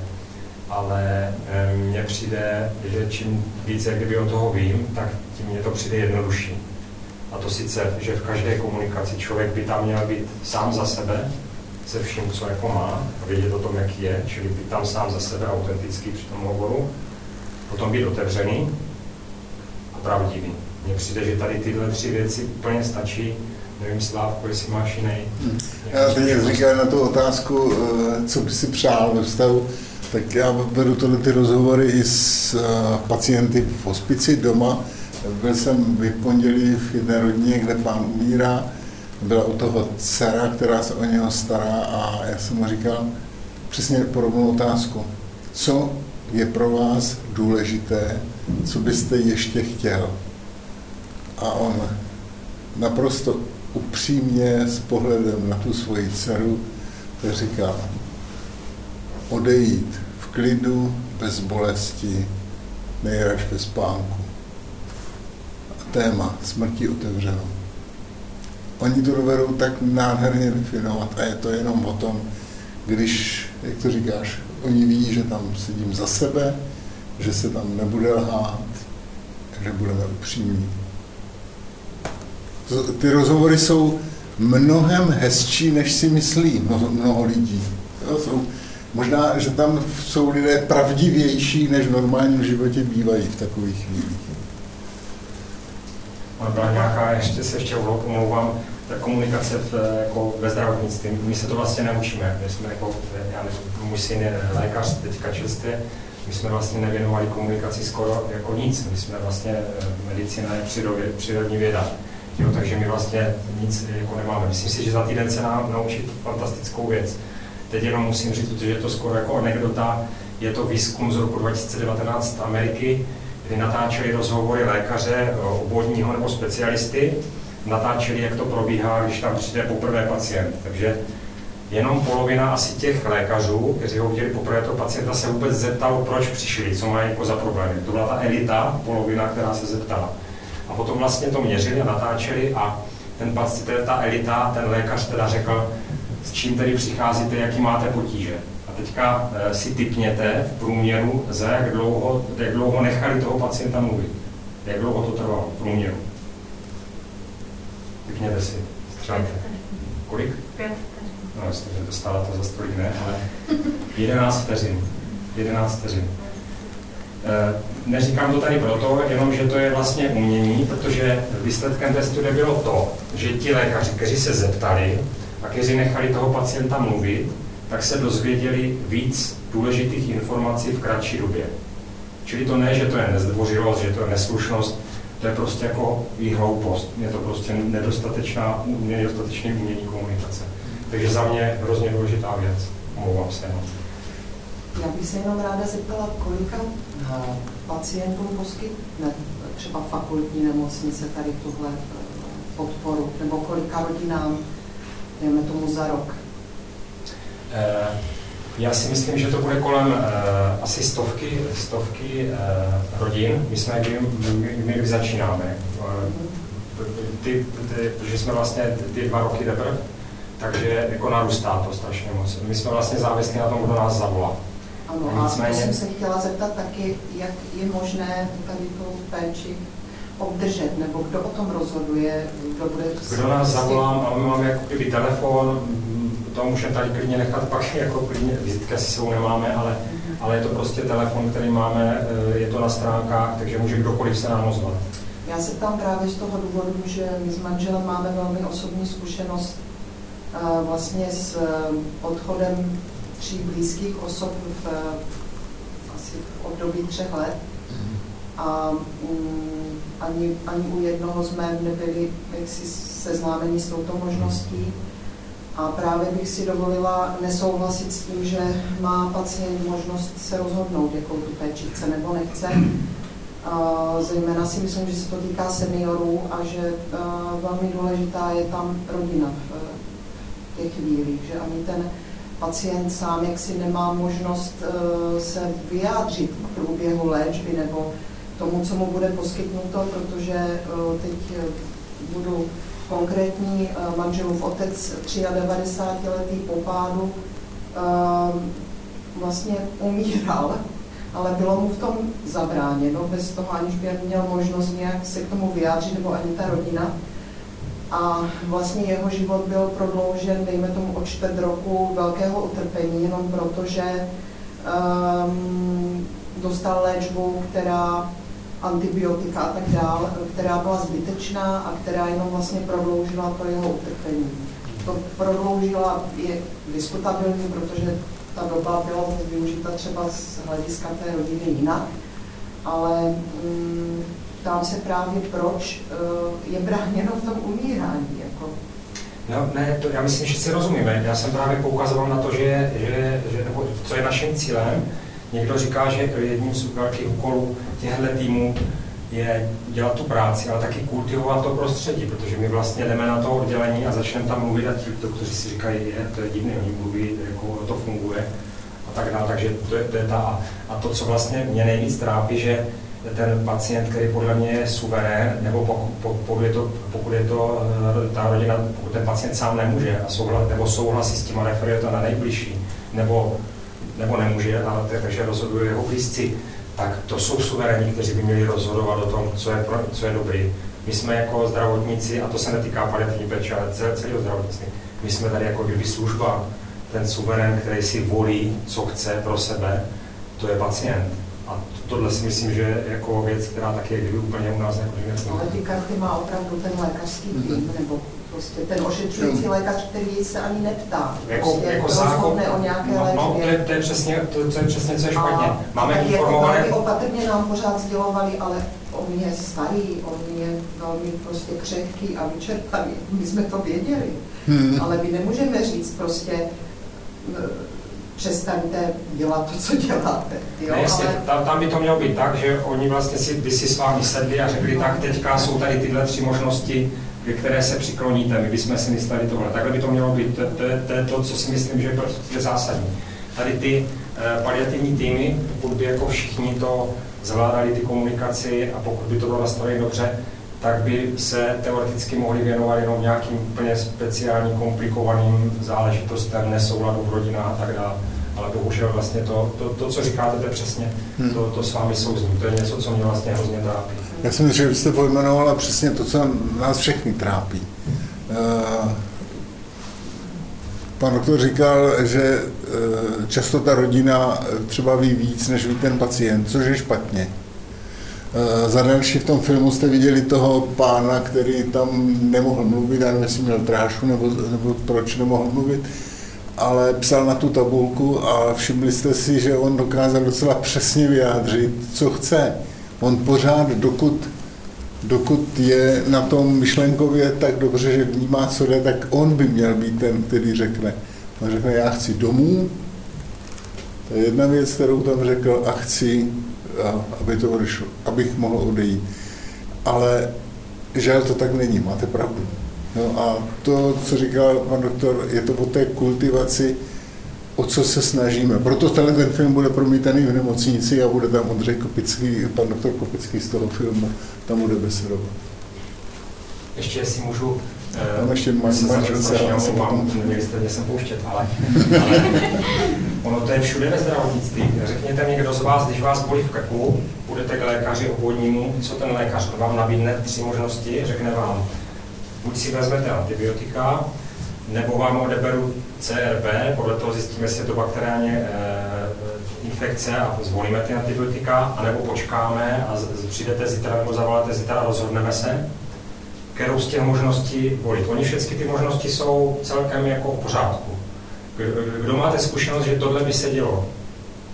ale mně přijde, že čím víc jak kdyby o toho vím, tak tím mě to přijde jednodušší. A to sice, že v každé komunikaci člověk by tam měl být sám za sebe, se vším, co jako má, a vědět o tom, jaký je, čili být tam sám za sebe autentický při tom hovoru, potom být otevřený a pravdivý. Mně přijde, že tady tyhle tři věci úplně stačí. Nevím, Slávko, jestli máš jiný. Hmm. Já teď říkal na tu otázku, eh, co by si přál ve vztahu tak já vedu tohle ty rozhovory i s uh, pacienty v hospici doma. Byl jsem v pondělí v jedné rodině, kde pán umírá. Byla u toho dcera, která se o něho stará a já jsem mu říkal přesně podobnou otázku. Co je pro vás důležité, co byste ještě chtěl? A on naprosto upřímně s pohledem na tu svoji dceru tak říkal, odejít v klidu, bez bolesti, nejraž ve spánku. A téma smrti otevřeno. Oni to dovedou tak nádherně definovat a je to jenom o tom, když, jak to říkáš, oni ví, že tam sedím za sebe, že se tam nebude lhát, že budeme upřímní. Ty rozhovory jsou mnohem hezčí, než si myslí mnoho, mnoho lidí. To jsou Možná, že tam jsou lidé pravdivější, než v normálním životě bývají v takových chvílích. Byla nějaká, ještě se ještě omlouvám, ta komunikace v, jako ve zdravotnictví. My se to vlastně neučíme. My jsme jako, já nevím, můj syn je lékař, teďka čerstvě, my jsme vlastně nevěnovali komunikaci skoro jako nic. My jsme vlastně, eh, medicina je přírodní věda. Jo, takže my vlastně nic jako nemáme. Myslím si, že za týden se nám naučit fantastickou věc Teď jenom musím říct, protože je to skoro jako anekdota, je to výzkum z roku 2019 Ameriky, kdy natáčeli rozhovory lékaře, obvodního nebo specialisty, natáčeli, jak to probíhá, když tam přijde poprvé pacient. Takže jenom polovina asi těch lékařů, kteří ho viděli poprvé toho pacienta, se vůbec zeptalo, proč přišli, co mají jako za problémy. To byla ta elita, polovina, která se zeptala. A potom vlastně to měřili a natáčeli a ten pacient, ta elita, ten lékař teda řekl, s čím tedy přicházíte, jaký máte potíže. A teďka e, si typněte v průměru, za jak dlouho, jak dlouho nechali toho pacienta mluvit. Jak dlouho to trvalo v průměru. Typněte si. Střelíte. Kolik? Pět No, jestli to stále to za stolik ne, ale 11 vteřin. 11 vteřin. E, neříkám to tady proto, jenom že to je vlastně umění, protože výsledkem té studie bylo to, že ti lékaři, kteří se zeptali, a kteří nechali toho pacienta mluvit, tak se dozvěděli víc důležitých informací v kratší době. Čili to ne, že to je nezdvořilost, že to je neslušnost, to je prostě jako i hloupost. Je to prostě nedostatečná, nedostatečný umění komunikace. Takže za mě hrozně důležitá věc. Omlouvám se. No. Já bych se jenom ráda zeptala, kolika eh, pacientům poskytne třeba fakultní nemocnice tady tuhle eh, podporu, nebo kolika rodinám dejme tomu za rok? Eh, já si myslím, že to bude kolem uh, asi stovky, stovky uh, rodin. My jsme, my, my, my začínáme. Uh, ty, ty, protože jsme vlastně ty dva roky teprve, takže jako narůstá to strašně moc. My jsme vlastně závislí na tom, kdo nás zavolá. Ano, a, nicméně... a jsem se chtěla zeptat taky, jak je možné tady tu péči obdržet, nebo kdo o tom rozhoduje, kdo bude... Kdo nás zavolá, ale my máme jako kdyby telefon, to můžeme tady klidně nechat pak jako klidně, vizitka si sebou nemáme, ale, mm-hmm. ale je to prostě telefon, který máme, eh, je to na stránkách, takže může kdokoliv se nám ozvat. Já se tam právě z toho důvodu, že my s manželem máme velmi osobní zkušenost eh, vlastně s eh, odchodem tří blízkých osob v asi v období třech let. Mhm. A um, ani, ani u jednoho z mém nebyli jaksi seznámeni s touto možností. A právě bych si dovolila nesouhlasit s tím, že má pacient možnost se rozhodnout, jakou tu péči chce nebo nechce. Zejména si myslím, že se to týká seniorů a že velmi důležitá je tam rodina v těch chvílích, že ani ten pacient sám jaksi nemá možnost se vyjádřit k průběhu léčby nebo tomu, co mu bude poskytnuto, protože teď budu konkrétní manželův otec 93 letý po pádu vlastně umíral ale bylo mu v tom zabráněno, bez toho, aniž by měl možnost nějak se k tomu vyjádřit, nebo ani ta rodina. A vlastně jeho život byl prodloužen, dejme tomu, o čtvrt roku velkého utrpení, jenom protože um, dostal léčbu, která antibiotika a tak dále, která byla zbytečná a která jenom vlastně prodloužila to jeho utrpení. To prodloužila je diskutabilní, protože ta doba byla využita třeba z hlediska té rodiny jinak, ale mm, ptám se právě, proč uh, je bráněno v tom umírání. Jako. No, ne, to, já myslím, že si rozumíme. Já jsem právě poukazoval na to, že, že, že nebo co je naším cílem. Někdo říká, že jedním z velkých úkolů těchto týmů je dělat tu práci, ale taky kultivovat to prostředí, protože my vlastně jdeme na to oddělení a začneme tam mluvit a ti doktoři si říkají, je, to je divné, oni mluví, jako to funguje a tak dále, takže to je, to je ta, a to, co vlastně mě nejvíc trápí, že ten pacient, který podle mě je suverén, nebo pokud, pokud, je to, pokud je to eh, ta rodina, pokud ten pacient sám nemůže a souhlas, nebo souhlasí s tím a referuje to na nejbližší, nebo, nebo nemůže, ale takže rozhoduje jeho blízci, tak to jsou suveréni, kteří by měli rozhodovat o tom, co je, pro, co je dobrý. My jsme jako zdravotníci, a to se netýká paliativní péče, ale celé, celého zdravotnictví, my jsme tady jako kdyby služba, ten suverén, který si volí, co chce pro sebe, to je pacient. A tohle si myslím, že je jako věc, která taky je kdyby úplně u nás jako Ale ty karty má opravdu ten lékařský tým, nebo prostě ten ošetřující lékař, který se ani neptá. Jako, prostě jako zákon, o nějaké no, léčbě. no, to, je, to, je přesně, to, to je přesně, co je špatně. Máme tak informované... Jako opatrně nám pořád sdělovali, ale on je starý, on je velmi prostě křehký a vyčerpaný. My jsme to věděli. Hmm. Ale my nemůžeme říct prostě, přestaňte dělat to, co děláte. Jo? Ne, jasně, ale... tam, tam by to mělo být tak, že oni vlastně si, by si s vámi sedli a řekli, tak teďka jsou tady tyhle tři možnosti, které se přikloníte, my bychom si mysleli tohle. Takhle by to mělo být, to, to, to je to, co si myslím, že je prostě zásadní. Tady ty uh, paliativní týmy, pokud by jako všichni to zvládali ty komunikaci a pokud by to bylo nastaveno dobře, tak by se teoreticky mohli věnovat jenom nějakým úplně speciálním, komplikovaným záležitostem, nesouladu v rodinách a tak dále. Ale bohužel vlastně to, to, to co říkáte, to je přesně, hmm. to, to s vámi souzní. To je něco, co mě vlastně hrozně trápí. Já jsem říkal, že jste pojmenovala přesně to, co nás všechny trápí. Uh, pan doktor říkal, že uh, často ta rodina třeba ví víc, než ví ten pacient, což je špatně. Uh, za další v tom filmu jste viděli toho pána, který tam nemohl mluvit, nevím, jestli měl trášu nebo, nebo proč nemohl mluvit, ale psal na tu tabulku a všimli jste si, že on dokázal docela přesně vyjádřit, co chce on pořád, dokud, dokud je na tom myšlenkově tak dobře, že vnímá, co jde, tak on by měl být ten, který řekne. On řekne, já chci domů, to je jedna věc, kterou tam řekl, a chci, aby to odešlo, abych mohl odejít. Ale žel to tak není, máte pravdu. No a to, co říkal pan doktor, je to o té kultivaci o co se snažíme. Proto tenhle ten film bude promítaný v nemocnici a bude tam Ondřej Kopický, pan doktor Kopický z toho filmu, tam bude besedovat. Ještě jestli můžu tam ještě manželce, já se mám, neměli jste mě sem pouštět, ale, ale ono to je všude ve zdravotnictví. Řekněte mi, kdo z vás, když vás bolí v krku, budete k lékaři obvodnímu, co ten lékař vám nabídne tři možnosti, řekne vám, buď si vezmete antibiotika, nebo vám odeberu CRP, podle toho zjistíme, jestli je to bakteriálně e, infekce a zvolíme ty antibiotika, anebo počkáme a přijdete zítra nebo zavoláte zítra a rozhodneme se, kterou z těch možností volit. Oni všechny ty možnosti jsou celkem jako v pořádku. Kdo máte zkušenost, že tohle by se dělo?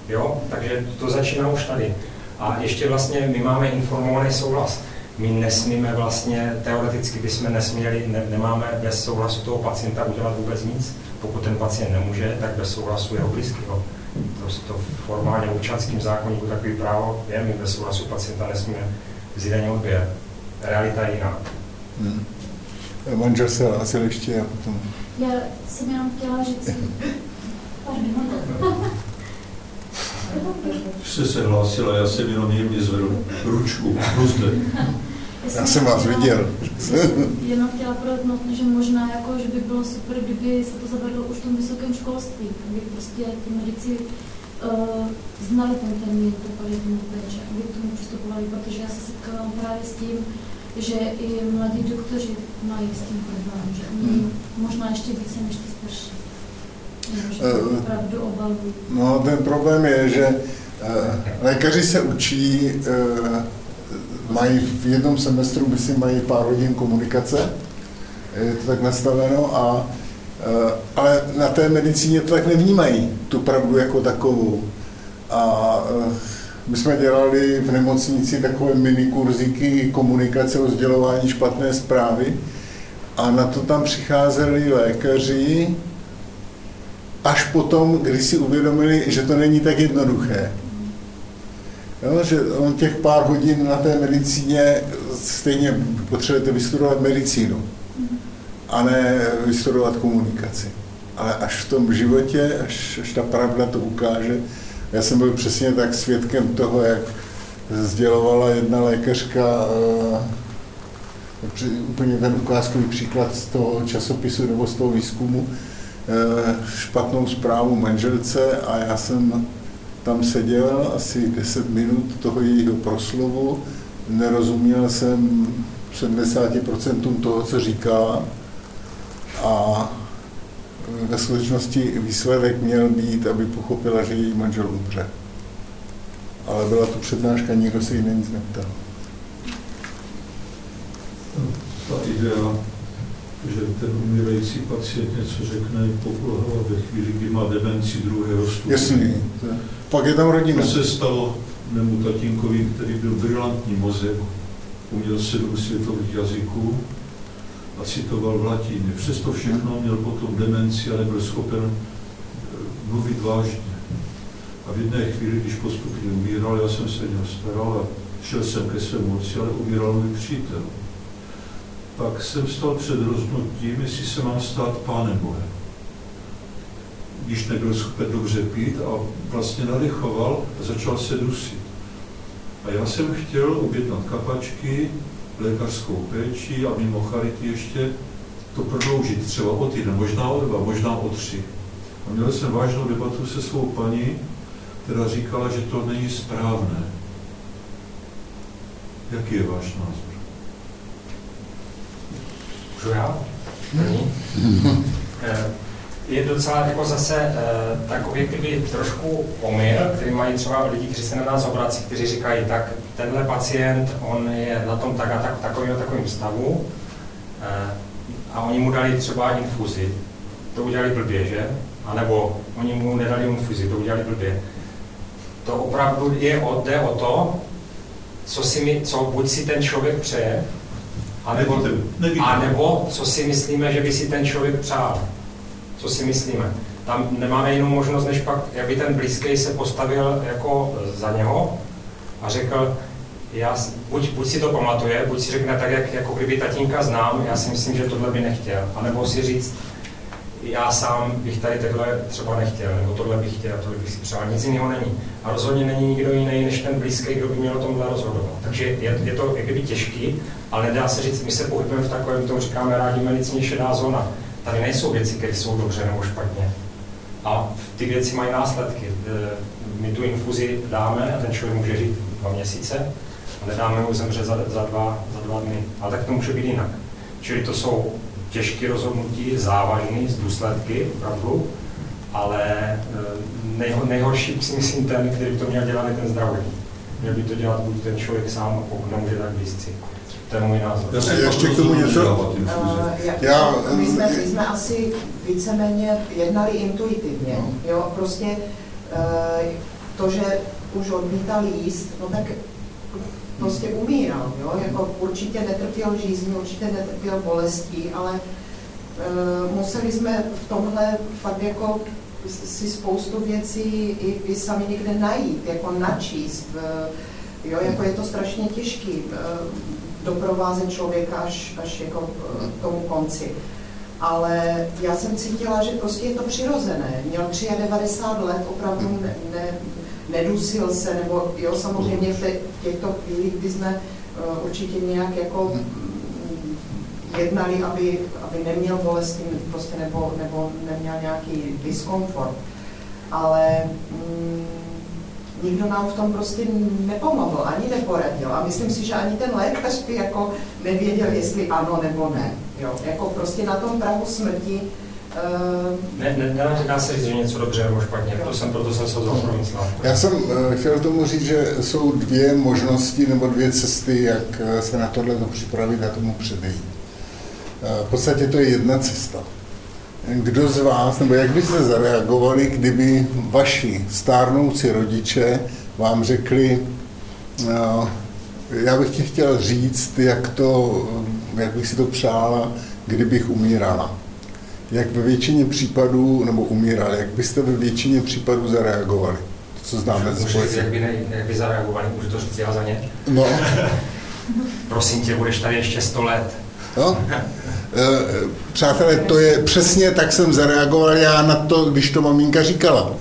Jo? Takže to začíná už tady. A ještě vlastně my máme informovaný souhlas. my nesmíme vlastně, teoreticky bychom nesměli, ne, nemáme bez souhlasu toho pacienta udělat vůbec nic. Pokud ten pacient nemůže, tak bez souhlasu jeho blízkého. Prostě to formálně v občanském zákonníku takový právo je, my bez souhlasu pacienta nesmíme vzít ani odběr. Realita je jiná. Hmm. Manžel se hlásil ještě a potom... Já jsem jenom chtěla říct, pardon, jste se hlásila, já jsem jenom jemně zvedl ručku. Zde. Já jsem vás viděl. Jenom chtěla podotknout, že možná jako, že by bylo super, kdyby se to zavedlo už v tom vysokém školství, aby prostě ty medici uh, znali ten termín pro paliativní péče, aby k tomu přistupovali, protože já se setkávám právě s tím, že i mladí doktoři mají s tím problém, že oni hmm. možná ještě více než ty starší. Uh, no, ten problém je, že uh, lékaři se učí uh, mají v jednom semestru, myslím, mají pár hodin komunikace, je to tak nastaveno, a, eh, ale na té medicíně to tak nevnímají, tu pravdu jako takovou. A eh, my jsme dělali v nemocnici takové mini kurzíky komunikace o sdělování špatné zprávy a na to tam přicházeli lékaři až potom, když si uvědomili, že to není tak jednoduché. Jo, že on těch pár hodin na té medicíně stejně potřebujete vystudovat medicínu a ne vystudovat komunikaci. Ale až v tom životě, až, až ta pravda to ukáže, já jsem byl přesně tak svědkem toho, jak sdělovala jedna lékařka uh, úplně ten ukázkový příklad z toho časopisu nebo z toho výzkumu, uh, špatnou zprávu manželce a já jsem tam seděl asi 10 minut toho jejího proslovu, nerozuměl jsem 70% toho, co říká a ve skutečnosti výsledek měl být, aby pochopila, že její manžel umře. Ale byla tu přednáška, nikdo se jí nic neptal. Ta idea, že ten umírající pacient něco řekne, pokulhává ve chvíli, kdy má demenci druhého stupně. Jasný. Pak je tam rodina. To se stalo mému tatínkovi, který byl brilantní mozek, uměl sedm světových jazyků a citoval v latině. Přesto všechno měl potom demenci a nebyl schopen eh, mluvit vážně. A v jedné chvíli, když postupně umíral, já jsem se něho staral a šel jsem ke svému otci, ale umíral můj přítel. Pak jsem stal před rozhodnutím, jestli se mám stát pánem Bohem když nebyl schopen dobře pít a vlastně nadechoval a začal se dusit. A já jsem chtěl objednat kapačky, lékařskou péči a mimo charity ještě to prodloužit třeba o týden, možná o dva, možná o tři. A měl jsem vážnou debatu se svou paní, která říkala, že to není správné. Jaký je váš názor? Můžu já? je docela jako zase uh, takový kdyby trošku omyl, který mají třeba lidi, kteří se na nás obrací, kteří říkají, tak tenhle pacient, on je na tom tak a tak, takovým takovým stavu uh, a oni mu dali třeba infuzi. To udělali blbě, že? A nebo oni mu nedali infuzi, to udělali blbě. To opravdu je o, jde o to, co, si mi, co buď si ten člověk přeje, anebo, nevíte, a nebo co si myslíme, že by si ten člověk přál co si myslíme. Tam nemáme jinou možnost, než pak, aby ten blízký se postavil jako za něho a řekl, já, buď, buď si to pamatuje, buď si řekne tak, jak, jako kdyby tatínka znám, já si myslím, že tohle by nechtěl. A nebo si říct, já sám bych tady takhle třeba nechtěl, nebo tohle bych chtěl, tohle bych si přál. Nic jiného není. A rozhodně není nikdo jiný než ten blízký, kdo by měl o tomhle rozhodovat. Takže je, je to jak kdyby těžký, ale nedá se říct, my se pohybujeme v takovém, to říkáme rádi medicíně šedá zóna. Tady nejsou věci, které jsou dobře nebo špatně. A ty věci mají následky. E, my tu infuzi dáme a ten člověk může žít dva měsíce a nedáme mu zemřet za, za, dva, za dva dny. Ale tak to může být jinak. Čili to jsou těžké rozhodnutí, závažné z důsledky, opravdu, ale e, nejho, nejhorší si myslím ten, který to měl dělat, je ten zdravotní. Měl by to dělat buď ten člověk sám, pokud nemůže tak blízci. To je můj názor. Já ještě k tomu něco? Já, my, jsme, my jsme asi víceméně jednali intuitivně. No. Jo, prostě to, že už odmítal jíst, no tak prostě umíral, jo? Jako určitě netrpěl žízní, určitě netrpěl bolestí, ale e, museli jsme v tomhle fakt jako si spoustu věcí i, i sami někde najít, jako načíst. E, jo, jako je to strašně těžký e, doprovázet člověka až, až jako k tomu konci. Ale já jsem cítila, že prostě je to přirozené. Měl 93 let, opravdu ne, ne, nedusil se, nebo jo, samozřejmě v těchto chvílích, kdy jsme uh, určitě nějak jako mm, jednali, aby, aby neměl bolesti prostě nebo, nebo neměl nějaký diskomfort. Ale mm, nikdo nám v tom prostě nepomohl, ani neporadil. A myslím si, že ani ten lékař by jako nevěděl, jestli ano nebo ne. Jo, jako prostě na tom prahu smrti ne, že něco to jsem, proto jsem pro Já jsem uh, chtěl tomu říct, že jsou dvě možnosti nebo dvě cesty, jak se na tohle připravit a tomu předejít. Uh, v podstatě to je jedna cesta. Kdo z vás, nebo jak byste zareagovali, kdyby vaši stárnoucí rodiče vám řekli, uh, já bych ti chtěl říct, jak, to, jak bych si to přála, kdybych umírala jak ve většině případů, nebo umírali, jak byste ve většině případů zareagovali? To, co známe ze říct, jak by, ne, jak by zareagovali, můžu to říct já za ně? No. Prosím tě, budeš tady ještě 100 let. No. E, přátelé, to je přesně tak jsem zareagoval já na to, když to maminka říkala.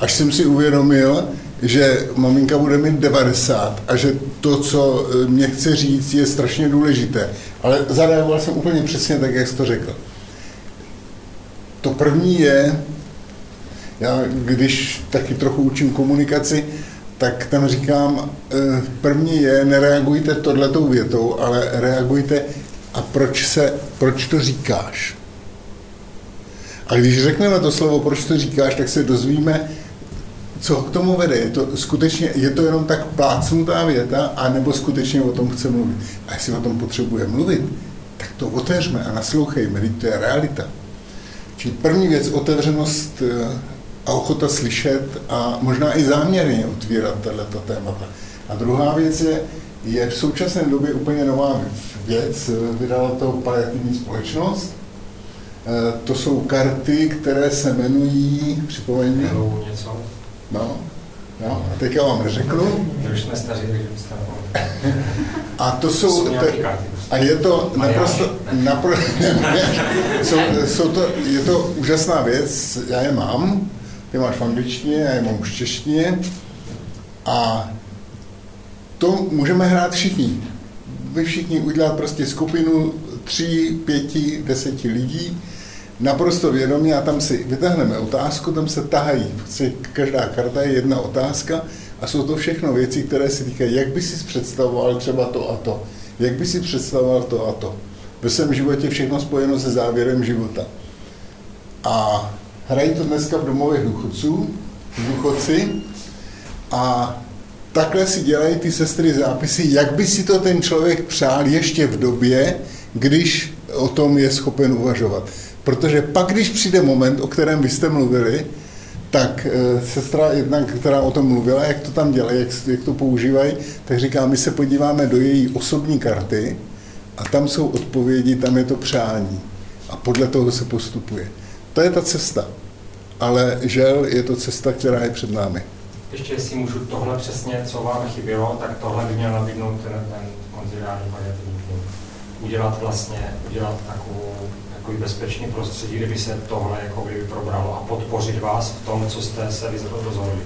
Až jsem si uvědomil, že maminka bude mít 90 a že to, co e, mě chce říct, je strašně důležité. Ale zareagoval jsem úplně přesně tak, jak jsi to řekl. To první je, já když taky trochu učím komunikaci, tak tam říkám, eh, první je, nereagujte tohletou větou, ale reagujte, a proč, se, proč to říkáš? A když řekneme to slovo, proč to říkáš, tak se dozvíme, co k tomu vede. Je to skutečně, je to jenom tak plácnutá věta, anebo skutečně o tom chce mluvit. A jestli o tom potřebuje mluvit, tak to otevřme a naslouchejme, to je realita. Čili první věc, otevřenost eh, a ochota slyšet a možná i záměrně otvírat tato témata. A druhá věc je, je v současné době úplně nová věc, vydala to paliativní společnost. Eh, to jsou karty, které se jmenují, připomeň něco. No, no, a teďka vám neřeknu. Už jsme staří, A to jsou, jsou te, a je to naprosto, naprosto jsou, jsou to, je to úžasná věc, já je mám, ty máš v angličtině, já je mám v češtině. A to můžeme hrát všichni. Vy všichni udělat prostě skupinu tří, pěti, deseti lidí, naprosto vědomě a tam si vytáhneme otázku, tam se tahají, každá karta je jedna otázka a jsou to všechno věci, které se týkají, jak by si představoval třeba to a to jak by si představoval to a to. Ve svém životě všechno spojeno se závěrem života. A hrají to dneska v domovech důchodců, důchodci, a takhle si dělají ty sestry zápisy, jak by si to ten člověk přál ještě v době, když o tom je schopen uvažovat. Protože pak, když přijde moment, o kterém vy jste mluvili, tak e, sestra jedna, která o tom mluvila, jak to tam dělají, jak, jak to používají, tak říká, my se podíváme do její osobní karty a tam jsou odpovědi, tam je to přání. A podle toho se postupuje. To je ta cesta. Ale žel je to cesta, která je před námi. Ještě jestli můžu tohle přesně, co vám chybělo, tak tohle by měl nabídnout ten, ten konziliární paliativní Udělat vlastně, udělat takovou takový bezpečný prostředí, kdyby se tohle jako by probralo a podpořit vás v tom, co jste se rozhodli.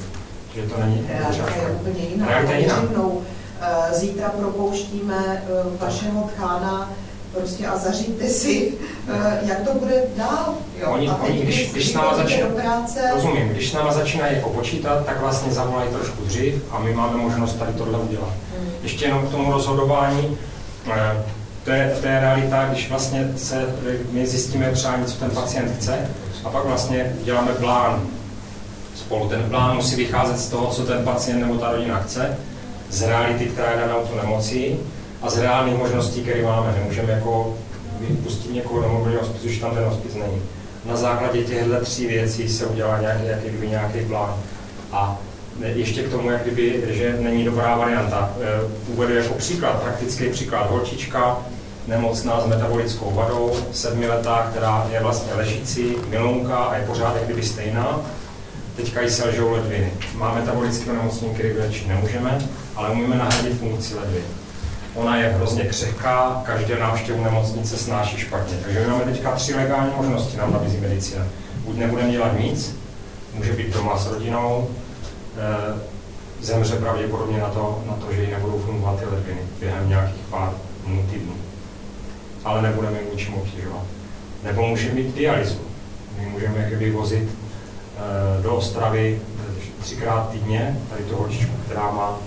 Že to není Realita je úplně jiná. Realita je jiná. Eh, zítra propouštíme eh, vašeho tchána prostě a zaříďte si, eh, jak to bude dál. Jo? Oni, a oni když, když, s náma začíná, práce... rozumím, když s náma začínají jako počítat, tak vlastně zavolají trošku dřív a my máme možnost tady tohle udělat. Hmm. Ještě jenom k tomu rozhodování, to je, to je realita, když vlastně se, my zjistíme přání, co ten pacient chce, a pak vlastně děláme plán spolu. Ten plán musí vycházet z toho, co ten pacient nebo ta rodina chce, z reality, která je daná tu nemocí a z reálných možností, které máme. Nemůžeme jako pustit někoho do mobilního hospicu, když tam ten hospic není. Na základě těchto tří věcí se udělá nějaký, nějaký, nějaký plán. A ještě k tomu, jak kdyby, že není dobrá varianta. Eh, uvedu jako příklad, praktický příklad. Holčička, nemocná s metabolickou vadou, sedmiletá, která je vlastně ležící, milonka a je pořád jak kdyby stejná. Teďka jí selžou ledviny. Má metabolické onemocnění, který vylečit nemůžeme, ale umíme nahradit funkci ledvin. Ona je hrozně křehká, každé návštěvu nemocnice snáší špatně. Takže máme teďka tři legální možnosti, nám nabízí medicína. Buď nebudeme dělat nic, může být doma s rodinou, zemře pravděpodobně na to, na to, že jí nebudou fungovat ty ledviny během nějakých pár dnů, týdnů. Ale nebudeme jim ničím obtěžovat. Nebo můžeme mít dialyzu. My můžeme vozit e, do Ostravy třikrát týdně, tady tu holčičku, která má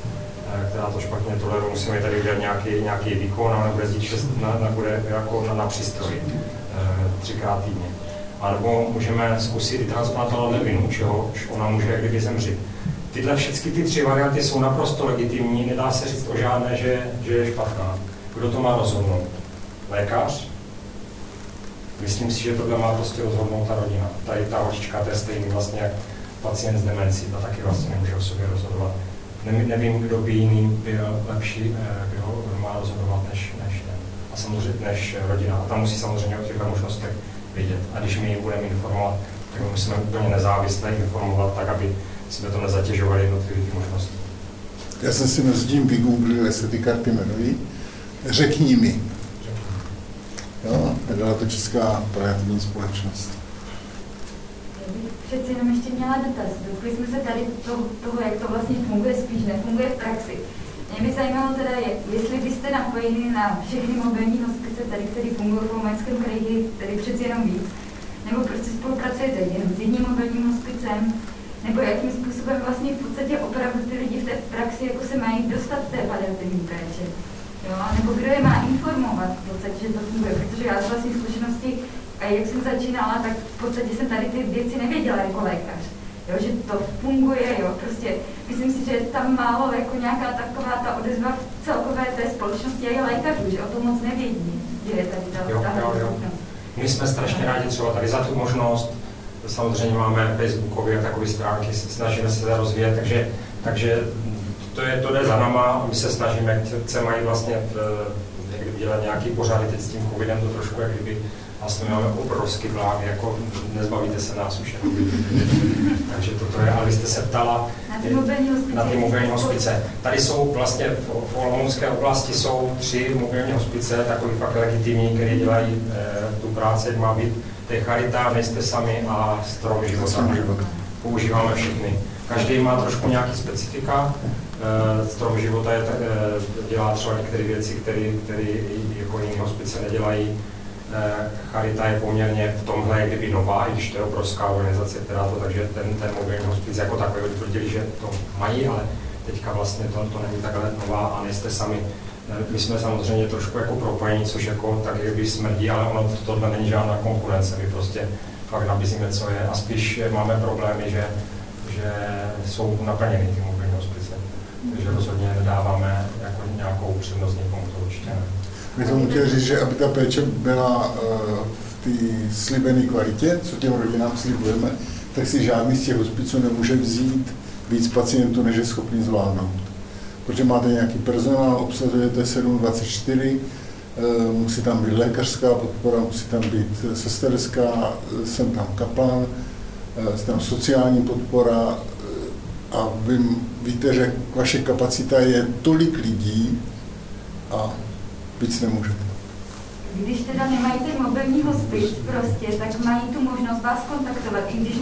Eh, která to špatně toleruje, musíme tady udělat nějaký, nějaký výkon a nebude jezdit šest, na, na, bude jako na, na přístroji třikrát týdně. A nebo můžeme zkusit i transplantovat levinu, čeho ona může kdyby zemřít. Tyhle všechny ty tři varianty jsou naprosto legitimní, nedá se říct o žádné, že, že je špatná. Kdo to má rozhodnout? Lékař? Myslím si, že tohle má prostě rozhodnout ta rodina. Tady ta holčička, to je stejný vlastně jak pacient s demencí, ta taky vlastně nemůže o sobě rozhodovat nevím, kdo by jiný byl lepší, eh, kdo má rozhodovat než, než ten. A samozřejmě než rodina. A tam musí samozřejmě o těchto možnostech vidět. A když my jim budeme informovat, tak musíme úplně nezávisle informovat, tak aby jsme to nezatěžovali jednotlivých možností. Já jsem si mezi tím vygooglil, jestli ty karty jmenují. Řekni mi. Jo, nedala to Česká paliativní společnost přeci jenom ještě měla dotaz. Dotkli jsme se tady toho, toho, jak to vlastně funguje, spíš nefunguje v praxi. Mě by zajímalo teda, jestli byste napojeni na všechny mobilní hospice tady, které fungují v Lomenském kraji, tedy přeci jenom víc, nebo prostě spolupracujete jenom s jedním mobilním hospicem, nebo jakým způsobem vlastně v podstatě opravdu ty lidi v té praxi jako se mají dostat té paliativní péče. Jo? Nebo kdo je má informovat v podstatě, že to funguje, protože já z vlastní zkušenosti a jak jsem začínala, tak v podstatě jsem tady ty věci nevěděla jako lékař. Jo, že to funguje, jo, prostě myslím si, že je tam málo jako nějaká taková ta odezva v celkové té společnosti a i lékařů, že o tom moc nevědí, že je tady ta, jo, ta jo, jo. My jsme strašně rádi třeba tady za tu možnost, samozřejmě máme Facebookové a takové stránky, snažíme se rozvíjet, takže, takže to, je, to jde za náma, my se snažíme, chceme mají vlastně v, někdy dělat nějaký pořady, teď s tím covidem to trošku jak kdyby vlastně máme obrovský plán, jako nezbavíte se nás už. Takže toto je, ale vy jste se ptala na ty mobilní hospice. Tady jsou vlastně v, v Olomoucké oblasti jsou tři mobilní hospice, takový fakt legitimní, které dělají e, tu práci, jak má být. To je Charita, nejste sami a Strom života. Používáme všechny. Každý má trošku nějaký specifika. E, Strom života je, e, dělá třeba některé věci, které jako jiné hospice nedělají Eh, Charita je poměrně v tomhle kdyby nová, i když to je obrovská organizace, která to, takže ten, ten mobilní hospic jako takový tvrdili, že to mají, ale teďka vlastně to, to není takhle nová a nejste sami. Eh, my jsme samozřejmě trošku jako propojení, což jako tak kdyby smrdí, ale ono tohle není žádná konkurence, my prostě fakt nabízíme, co je a spíš máme problémy, že, že jsou naplněny ty mobilní hospice. Takže rozhodně nedáváme jako nějakou přednost někomu, to určitě ne. My tomu chtěli říct, že aby ta péče byla eh, v té slíbené kvalitě, co těm rodinám slibujeme, tak si žádný z těch hospiců nemůže vzít víc pacientů, než je schopný zvládnout. Protože máte nějaký personál, obsazujete 724, eh, musí tam být lékařská podpora, musí tam být sesterská, jsem tam kaplan, eh, tam sociální podpora a vy víte, že vaše kapacita je tolik lidí a víc nemůžete. Když teda nemají ten mobilní hospic prostě, tak mají tu možnost vás kontaktovat, i když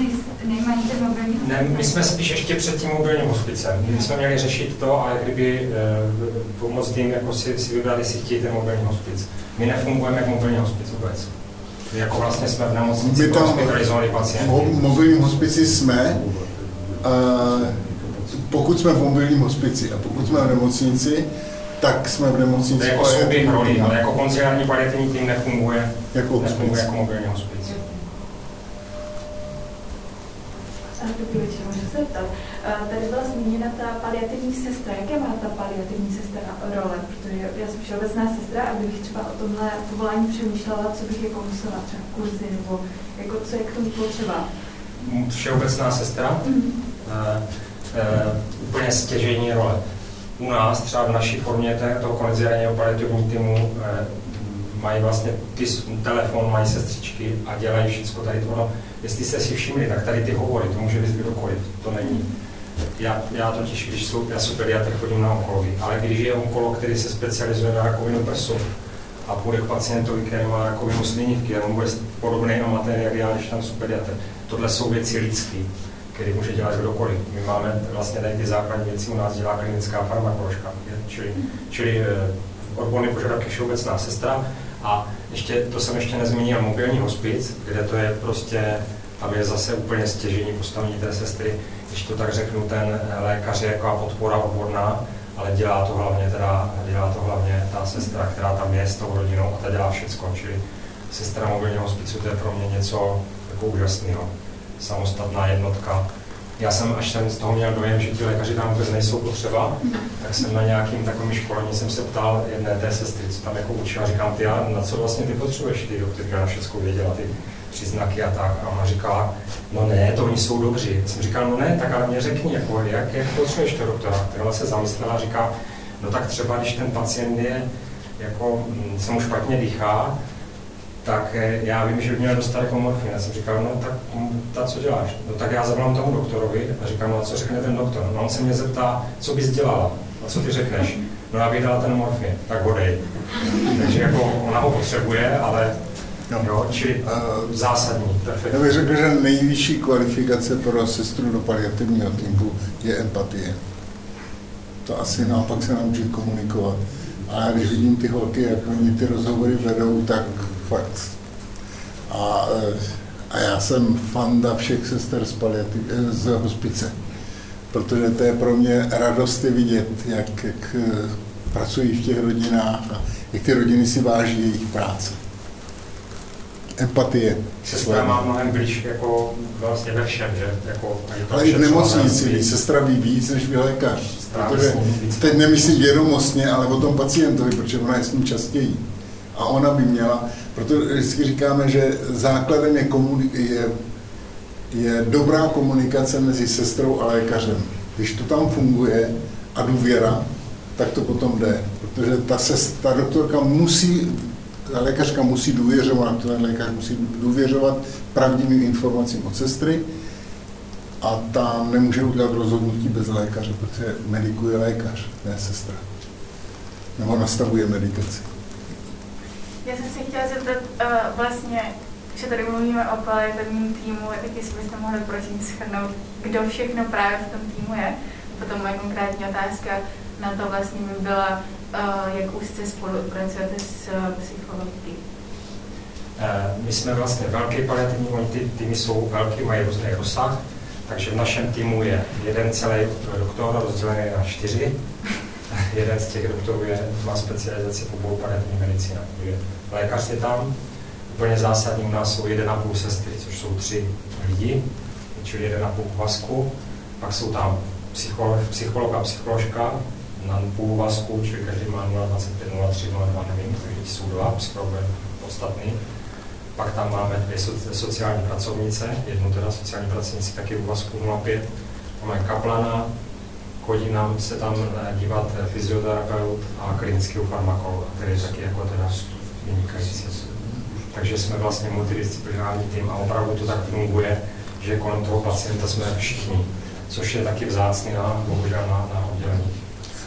nemají ten mobilní hospic. Ne, my jsme spíš ještě před tím mobilním hospicem. My jsme měli řešit to a kdyby e, pomoct jim jako si, si vybrat, jestli chtějí ten mobilní hospic. My nefungujeme jako mobilní hospic vůbec. Jako vlastně jsme v nemocnici my tam hospitalizovali pacienty. V mobilním hospici jsme, uh, pokud jsme v mobilním hospici a pokud jsme v nemocnici, tak jsme v nemocnici. To je jako souběh roli, ale jako konciální paliativní tým nefunguje jako, nefunguje jako mobilní hospic. Dobrý večer, můžu se ptat. Tady byla zmíněna ta paliativní sestra. Jaké má ta paliativní sestra role? Protože já jsem všeobecná sestra a kdybych třeba o tomhle povolání přemýšlela, co bych jako musela, třeba kurzy, nebo jako co je k tomu potřeba. Všeobecná sestra? Mm. úplně stěžení role. U nás, třeba v naší formě toho konziliárního paliativního týmu, e, mají vlastně ty, telefon, mají sestřičky a dělají všechno tady to. No, jestli jste si všimli, tak tady ty hovory, to může být kdokoliv, to není. Já, já totiž, když jsou, já jsem pediatr, chodím na onkologii, ale když je onkolog, který se specializuje na rakovinu prsu a půjde k pacientovi, který má rakovinu slinivky, a on bude podobný amatér, jak já, když tam jsou pediatr. Tohle jsou věci lidské, které může dělat kdokoliv. My máme vlastně tady ty základní věci, u nás dělá klinická farmakoložka, čili, čili eh, odborný požadavek je všeobecná sestra, a ještě, to jsem ještě nezmínil, mobilní hospic, kde to je prostě, tam je zase úplně stěžení postavení té sestry, když to tak řeknu, ten lékař je jako podpora odborná, ale dělá to hlavně teda, dělá to hlavně ta sestra, která tam je s tou rodinou a ta dělá všechno, čili sestra mobilního hospicu to je pro mě něco jako úžasného. Samostatná jednotka, já jsem, až jsem z toho měl dojem, že ti lékaři tam vůbec nejsou potřeba, tak jsem na nějakým takovým školení jsem se ptal jedné té sestry, co tam jako učila, říkám, ty, na co vlastně ty potřebuješ, ty doktorka na všechno věděla, ty příznaky a tak. A ona říkala, no ne, to oni jsou dobří. Jsem říkal, no ne, tak ale mě řekni, jako, jak, jak potřebuješ to doktora. Která se zamyslela a říká, no tak třeba, když ten pacient je, jako, mm, se mu špatně dýchá, tak eh, já vím, že by měl dostat jako morfin. Já jsem říkal, no tak mm, ta, co děláš? No tak já zavolám tomu doktorovi a říkám, no a co řekne ten doktor? No on se mě zeptá, co bys dělala? A co ty řekneš? No já bych dala ten morfin, tak ho dej. Takže jako ona ho potřebuje, ale No. Jo, čili uh, zásadní, perfektní. Já bych řekl, že nejvyšší kvalifikace pro sestru do paliativního týmu je empatie. To asi naopak se naučit komunikovat. A když vidím ty holky, jak oni ty rozhovory vedou, tak fakt. A, eh, a já jsem fanda všech sester z, paliativ, eh, z hospice, protože to je pro mě radost vidět, jak, jak eh, pracují v těch rodinách a jak ty rodiny si váží jejich práce. Empatie. Sestra má mnohem blíž jako vlastně ve všem, že? Jako, Ale i v nemocnici, sestra ví víc než vy lékař. Protože teď nemyslím vědomostně, ale o tom pacientovi, protože ona je s ním častěji. A ona by měla, protože vždycky říkáme, že základem je, je, je dobrá komunikace mezi sestrou a lékařem. Když to tam funguje a důvěra, tak to potom jde. Protože ta, sestra, ta doktorka musí, ta lékařka musí důvěřovat, ten lékař musí důvěřovat pravdivým informacím od sestry a ta nemůže udělat rozhodnutí bez lékaře, protože medikuje lékař, ne sestra. Nebo nastavuje medikaci. Já jsem se chtěla zeptat uh, vlastně, že tady mluvíme o paliativním týmu, tak jestli byste mohli prosím schrnout, kdo všechno právě v tom týmu je. Potom moje konkrétní otázka na to vlastně by byla, uh, jak úzce spolupracujete s uh, psychologií. My jsme vlastně velký paliativní, oni ty týmy jsou velký, mají různý rozsah, takže v našem týmu je jeden celý doktor rozdělený na čtyři jeden z těch doktorů je, má specializaci v oboru paliativní medicína. Lékař je tam, úplně zásadní u nás jsou 1,5 sestry, což jsou tři lidi, čili 1,5 vazku, pak jsou tam psycholog, psycholog a psycholožka na půl vazku, čili každý má 0,25, 0,3, 0,2, nevím, takže jsou dva psychologové podstatný. Pak tam máme dvě sociální pracovnice, jednu teda sociální pracovnici taky u vazku 0,5, máme kaplana, chodí nám se tam eh, dívat eh, fyzioterapeut a klinický farmakolog, který je taky jako teda vynikající. Takže jsme vlastně multidisciplinární tým a opravdu to tak funguje, že kolem toho pacienta jsme všichni, což je taky vzácný na, bohužel na, na oddělení.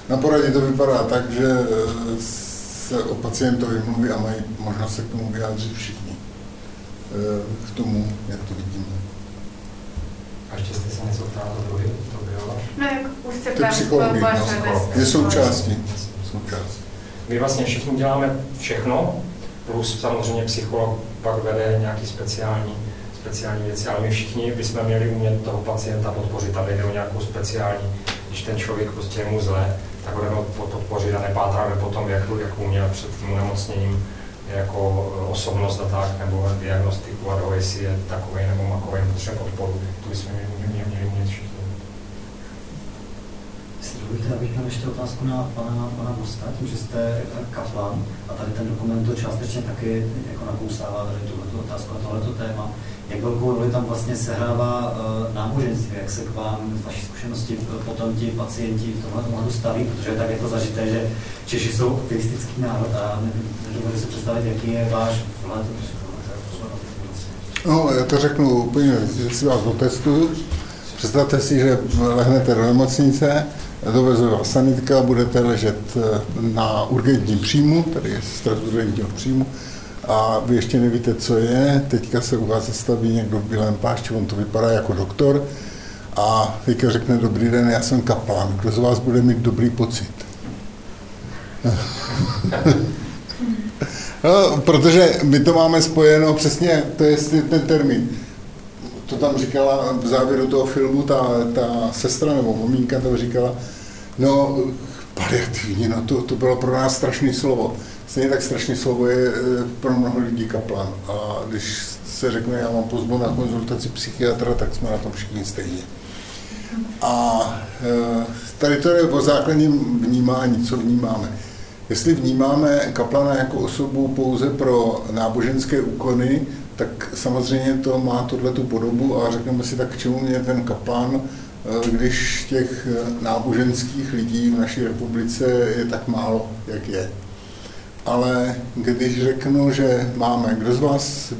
Na poradě to vypadá tak, že eh, se o pacientovi mluví a mají možnost se k tomu vyjádřit všichni. K tomu, jak to vidíme. A ještě jste se něco ptala do druhý? No jak úzce Ty psychologi je součástí. součástí. My vlastně všichni děláme všechno, plus samozřejmě psycholog pak vede nějaký speciální, speciální věci, ale my všichni bychom měli umět toho pacienta podpořit, aby jde o nějakou speciální, když ten člověk prostě je mu zle, tak ho jdeme podpořit a nepátráme potom, jak, jak uměl před tím nemocněním jako osobnost a tak, nebo diagnostiku a do, jestli je takový nebo makový, potřebuje podporu, to bychom měli, měli, měli měli všichni. Já bych měl ještě otázku na pana, pana Bosta, tím, že jste kaplan a tady ten dokument to částečně taky jako nakousává tady tuhle otázku a tohleto téma. Jak velkou roli tam vlastně sehrává uh, náboženství, jak se k vám z vaší zkušenosti potom ti pacienti v tomhle ohledu staví, protože je tak jako zažité, že Češi jsou ateistický národ a nedovedu si představit, jaký je váš vhled No, já to řeknu úplně, že si vás otestuju. Představte si, že lehnete do nemocnice, doveze vás sanitka, budete ležet eh, na urgentním příjmu, tady je z urgentního příjmu, a vy ještě nevíte, co je, teďka se u vás zastaví někdo v bílém pášti, on to vypadá jako doktor, a teďka řekne, dobrý den, já jsem kaplan, kdo z vás bude mít dobrý pocit? no, protože my to máme spojeno přesně, to je ten termín. To tam říkala v závěru toho filmu ta, ta sestra nebo maminka to říkala, no paliativní, no to, to bylo pro nás strašné slovo. Stejně tak strašné slovo je eh, pro mnoho lidí kaplan. A když se řekne, já mám pozvu na konzultaci psychiatra, tak jsme na tom všichni stejně. A eh, tady to je o základním vnímání, co vnímáme. Jestli vnímáme kaplana jako osobu pouze pro náboženské úkony, tak samozřejmě to má tuhle tu podobu a řekneme si tak, k čemu mě ten kaplan, eh, když těch náboženských lidí v naší republice je tak málo, jak je ale když řeknu, že máme, kdo z vás,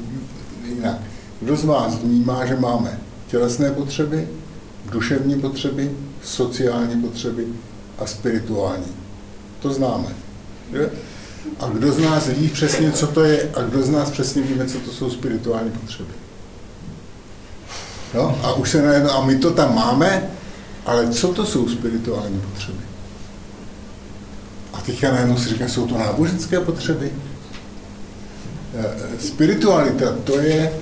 jinak, kdo z vás vnímá, že máme tělesné potřeby, duševní potřeby, sociální potřeby a spirituální. To známe. Že? A kdo z nás ví přesně, co to je, a kdo z nás přesně víme, co to jsou spirituální potřeby. No, a už se najednou, a my to tam máme, ale co to jsou spirituální potřeby? A teďka najednou si říkám, jsou to náboženské potřeby? Eh, spiritualita, to je,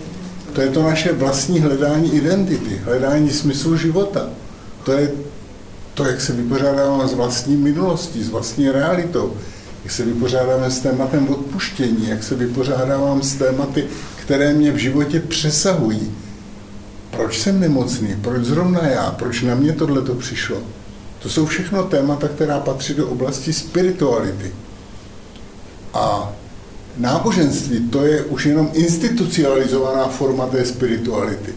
to je to naše vlastní hledání identity, hledání smyslu života. To je to, jak se vypořádáváme s vlastní minulostí, s vlastní realitou, jak se vypořádáme s tématem odpuštění, jak se vypořádávám s tématy, které mě v životě přesahují. Proč jsem nemocný? Proč zrovna já? Proč na mě tohle to přišlo? To jsou všechno témata, která patří do oblasti spirituality. A náboženství to je už jenom institucionalizovaná forma té spirituality.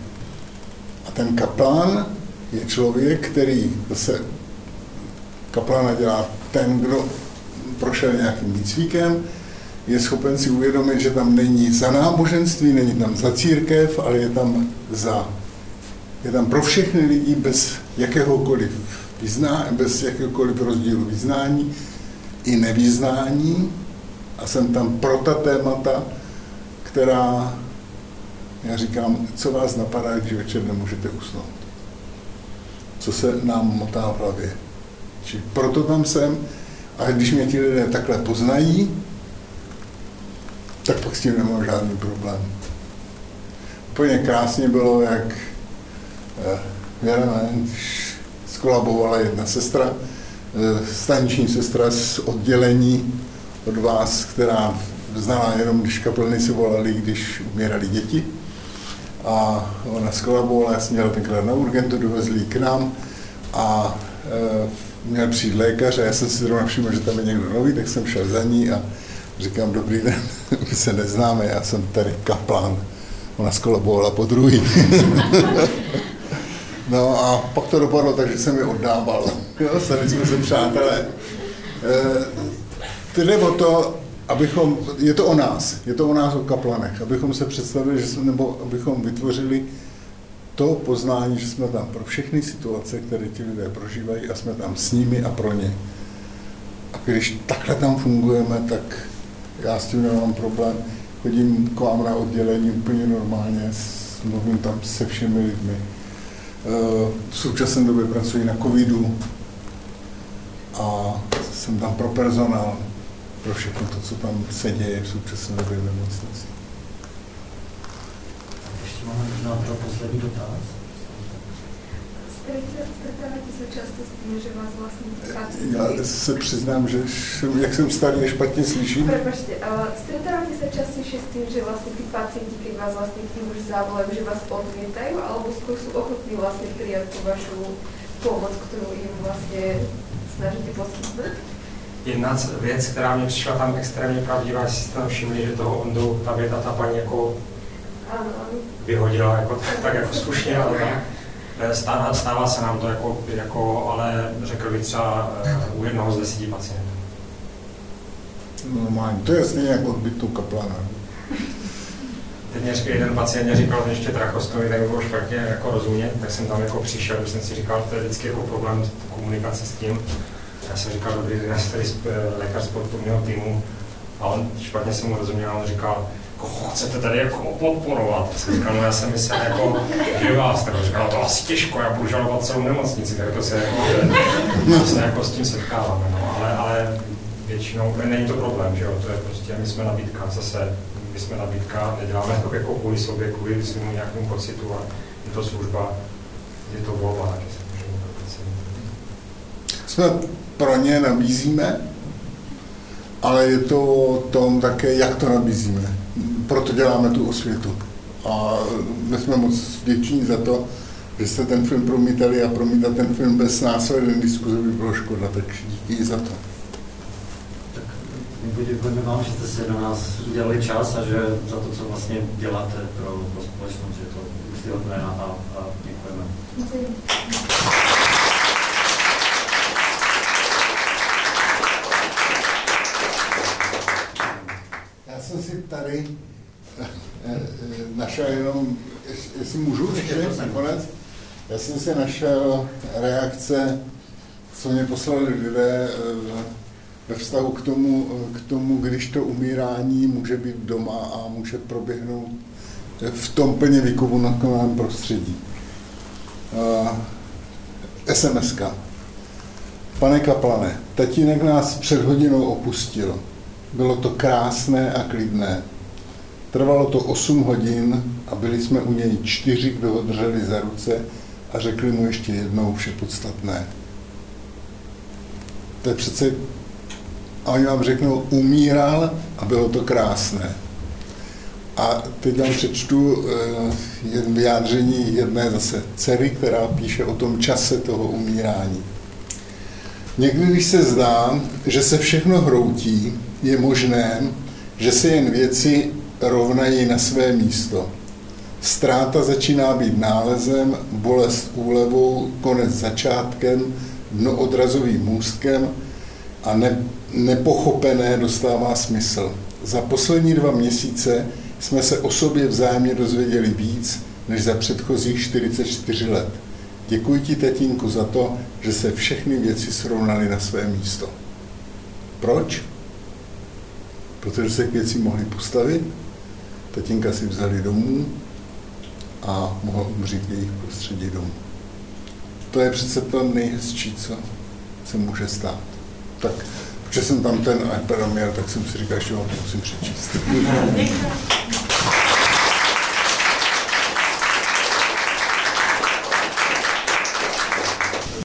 A ten kaplán je člověk, který zase kaplána dělá ten, kdo prošel nějakým výcvikem, je schopen si uvědomit, že tam není za náboženství, není tam za církev, ale je tam za, je tam pro všechny lidi bez jakéhokoliv vyzná, bez jakéhokoliv rozdílu vyznání i nevyznání a jsem tam pro ta témata, která, já říkám, co vás napadá, když večer nemůžete usnout. Co se nám motá v hlavě. Či proto tam jsem a když mě ti lidé takhle poznají, tak pak s tím nemám žádný problém. Úplně krásně bylo, jak eh, Věra, když skolabovala jedna sestra, eh, staniční sestra z oddělení od vás, která znala jenom, když kaplny si volali, když umírali děti. A ona skolabovala, já jsem měl tenkrát na urgentu, dovezli k nám a e, měl přijít lékař a já jsem si zrovna všiml, že tam je někdo nový, tak jsem šel za ní a říkám, dobrý den, my se neznáme, já jsem tady kaplán. Ona skolabovala po druhý. No a pak to dopadlo tak, že jsem je oddával. Jo, stali jsme se přátelé. E, jde o to, abychom, je to o nás, je to o nás, o kaplanech, abychom se představili, že jsme, nebo abychom vytvořili to poznání, že jsme tam pro všechny situace, které ti lidé prožívají a jsme tam s nimi a pro ně. A když takhle tam fungujeme, tak já s tím nemám problém. Chodím k vám na oddělení úplně normálně, mluvím tam se všemi lidmi v současné době pracuji na covidu a jsem tam pro personál, pro všechno to, co tam se děje v současné době v nemocnici. Máme možná pro poslední dotaz. Stretáváte se často s tím, že vás vlastně Já se přiznám, že jsem, jak jsem starý, špatně slyším. Prepačte, ale stretáváte se častěji s tím, že vlastně ty pacienti, keď vás vlastně tým už zavolají, že vás odmietají, alebo skôr sú ochotní vlastně přijat tu vašu pomoc, kterou jim vlastně snažíte poskytnout? Jedna věc, která mě přišla tam extrémně pravdivá, jestli jste tam všimli, že toho Ondu ta věta ta paní jako vyhodila jako, tak jako slušně, ale. Eh, stává, stává se nám to jako, jako ale řekl bych třeba eh, u jednoho z desíti pacientů. Normálně, to je stejně jako odbytu kaplana. Teď mě říkal, jeden pacient mě říkal, že ještě trachostomy, tak by bylo špatně jako rozumět, tak jsem tam jako přišel, už jsem si říkal, to je vždycky jako problém komunikace s tím. Já jsem říkal, dobrý, jsem tady eh, lékař sportovního týmu a on špatně jsem mu rozuměl, on říkal, chcete tady jako podporovat? Já jsem říkal, no já jsem myslel jako, že vás, tak říkal, to asi těžko, já budu žalovat celou nemocnici, tak to se jako, to se jako s tím setkáváme, no, ale, ale většinou, není to problém, že jo, to je prostě, my jsme nabídka, zase, my jsme nabídka, neděláme to jako kvůli sobě, kvůli svým nějakým pocitu a je to služba, je to volba, taky se můžeme Jsme pro ně nabízíme, ale je to o tom také, jak to nabízíme. Proto děláme tu osvětu. A my jsme moc vděční za to, že jste ten film promítali a promítat ten film bez následné diskuze by bylo škoda, tak díky za to. Tak děkujeme vám, že jste si na nás udělali čas a že za to, co vlastně děláte pro, pro společnost, že to úctyhodné a, a děkujeme. Děkuji. Já jsem si tady našel jenom, jestli- můžu ještě nakonec, já jsem si našel reakce, co mě poslali lidé eh, ve vztahu k tomu, eh, k tomu, když to umírání může být doma a může proběhnout eh, v tom plně vykomunakovaném prostředí. Eh, SMS-ka. Pane Kaplane, tatínek nás před hodinou opustil. Bylo to krásné a klidné. Trvalo to 8 hodin a byli jsme u něj čtyři, kdo ho drželi za ruce a řekli mu ještě jednou vše podstatné. To je přece... A oni vám řeknou, umíral a bylo to krásné. A teď vám přečtu eh, jen vyjádření jedné zase dcery, která píše o tom čase toho umírání. Někdy, když se zdá, že se všechno hroutí, je možné, že se jen věci rovnají na své místo. Ztráta začíná být nálezem, bolest úlevou, konec začátkem, dno odrazovým můstkem a ne, nepochopené dostává smysl. Za poslední dva měsíce jsme se o sobě vzájemně dozvěděli víc než za předchozích 44 let. Děkuji ti, tatínku, za to, že se všechny věci srovnaly na své místo. Proč? Protože se k věci mohli postavit, tatínka si vzali domů a mohl umřít v jejich prostředí domů. To je přece to nejhezčí, co se může stát. Tak, protože jsem tam ten iPad tak jsem si říkal, že ho musím přečíst.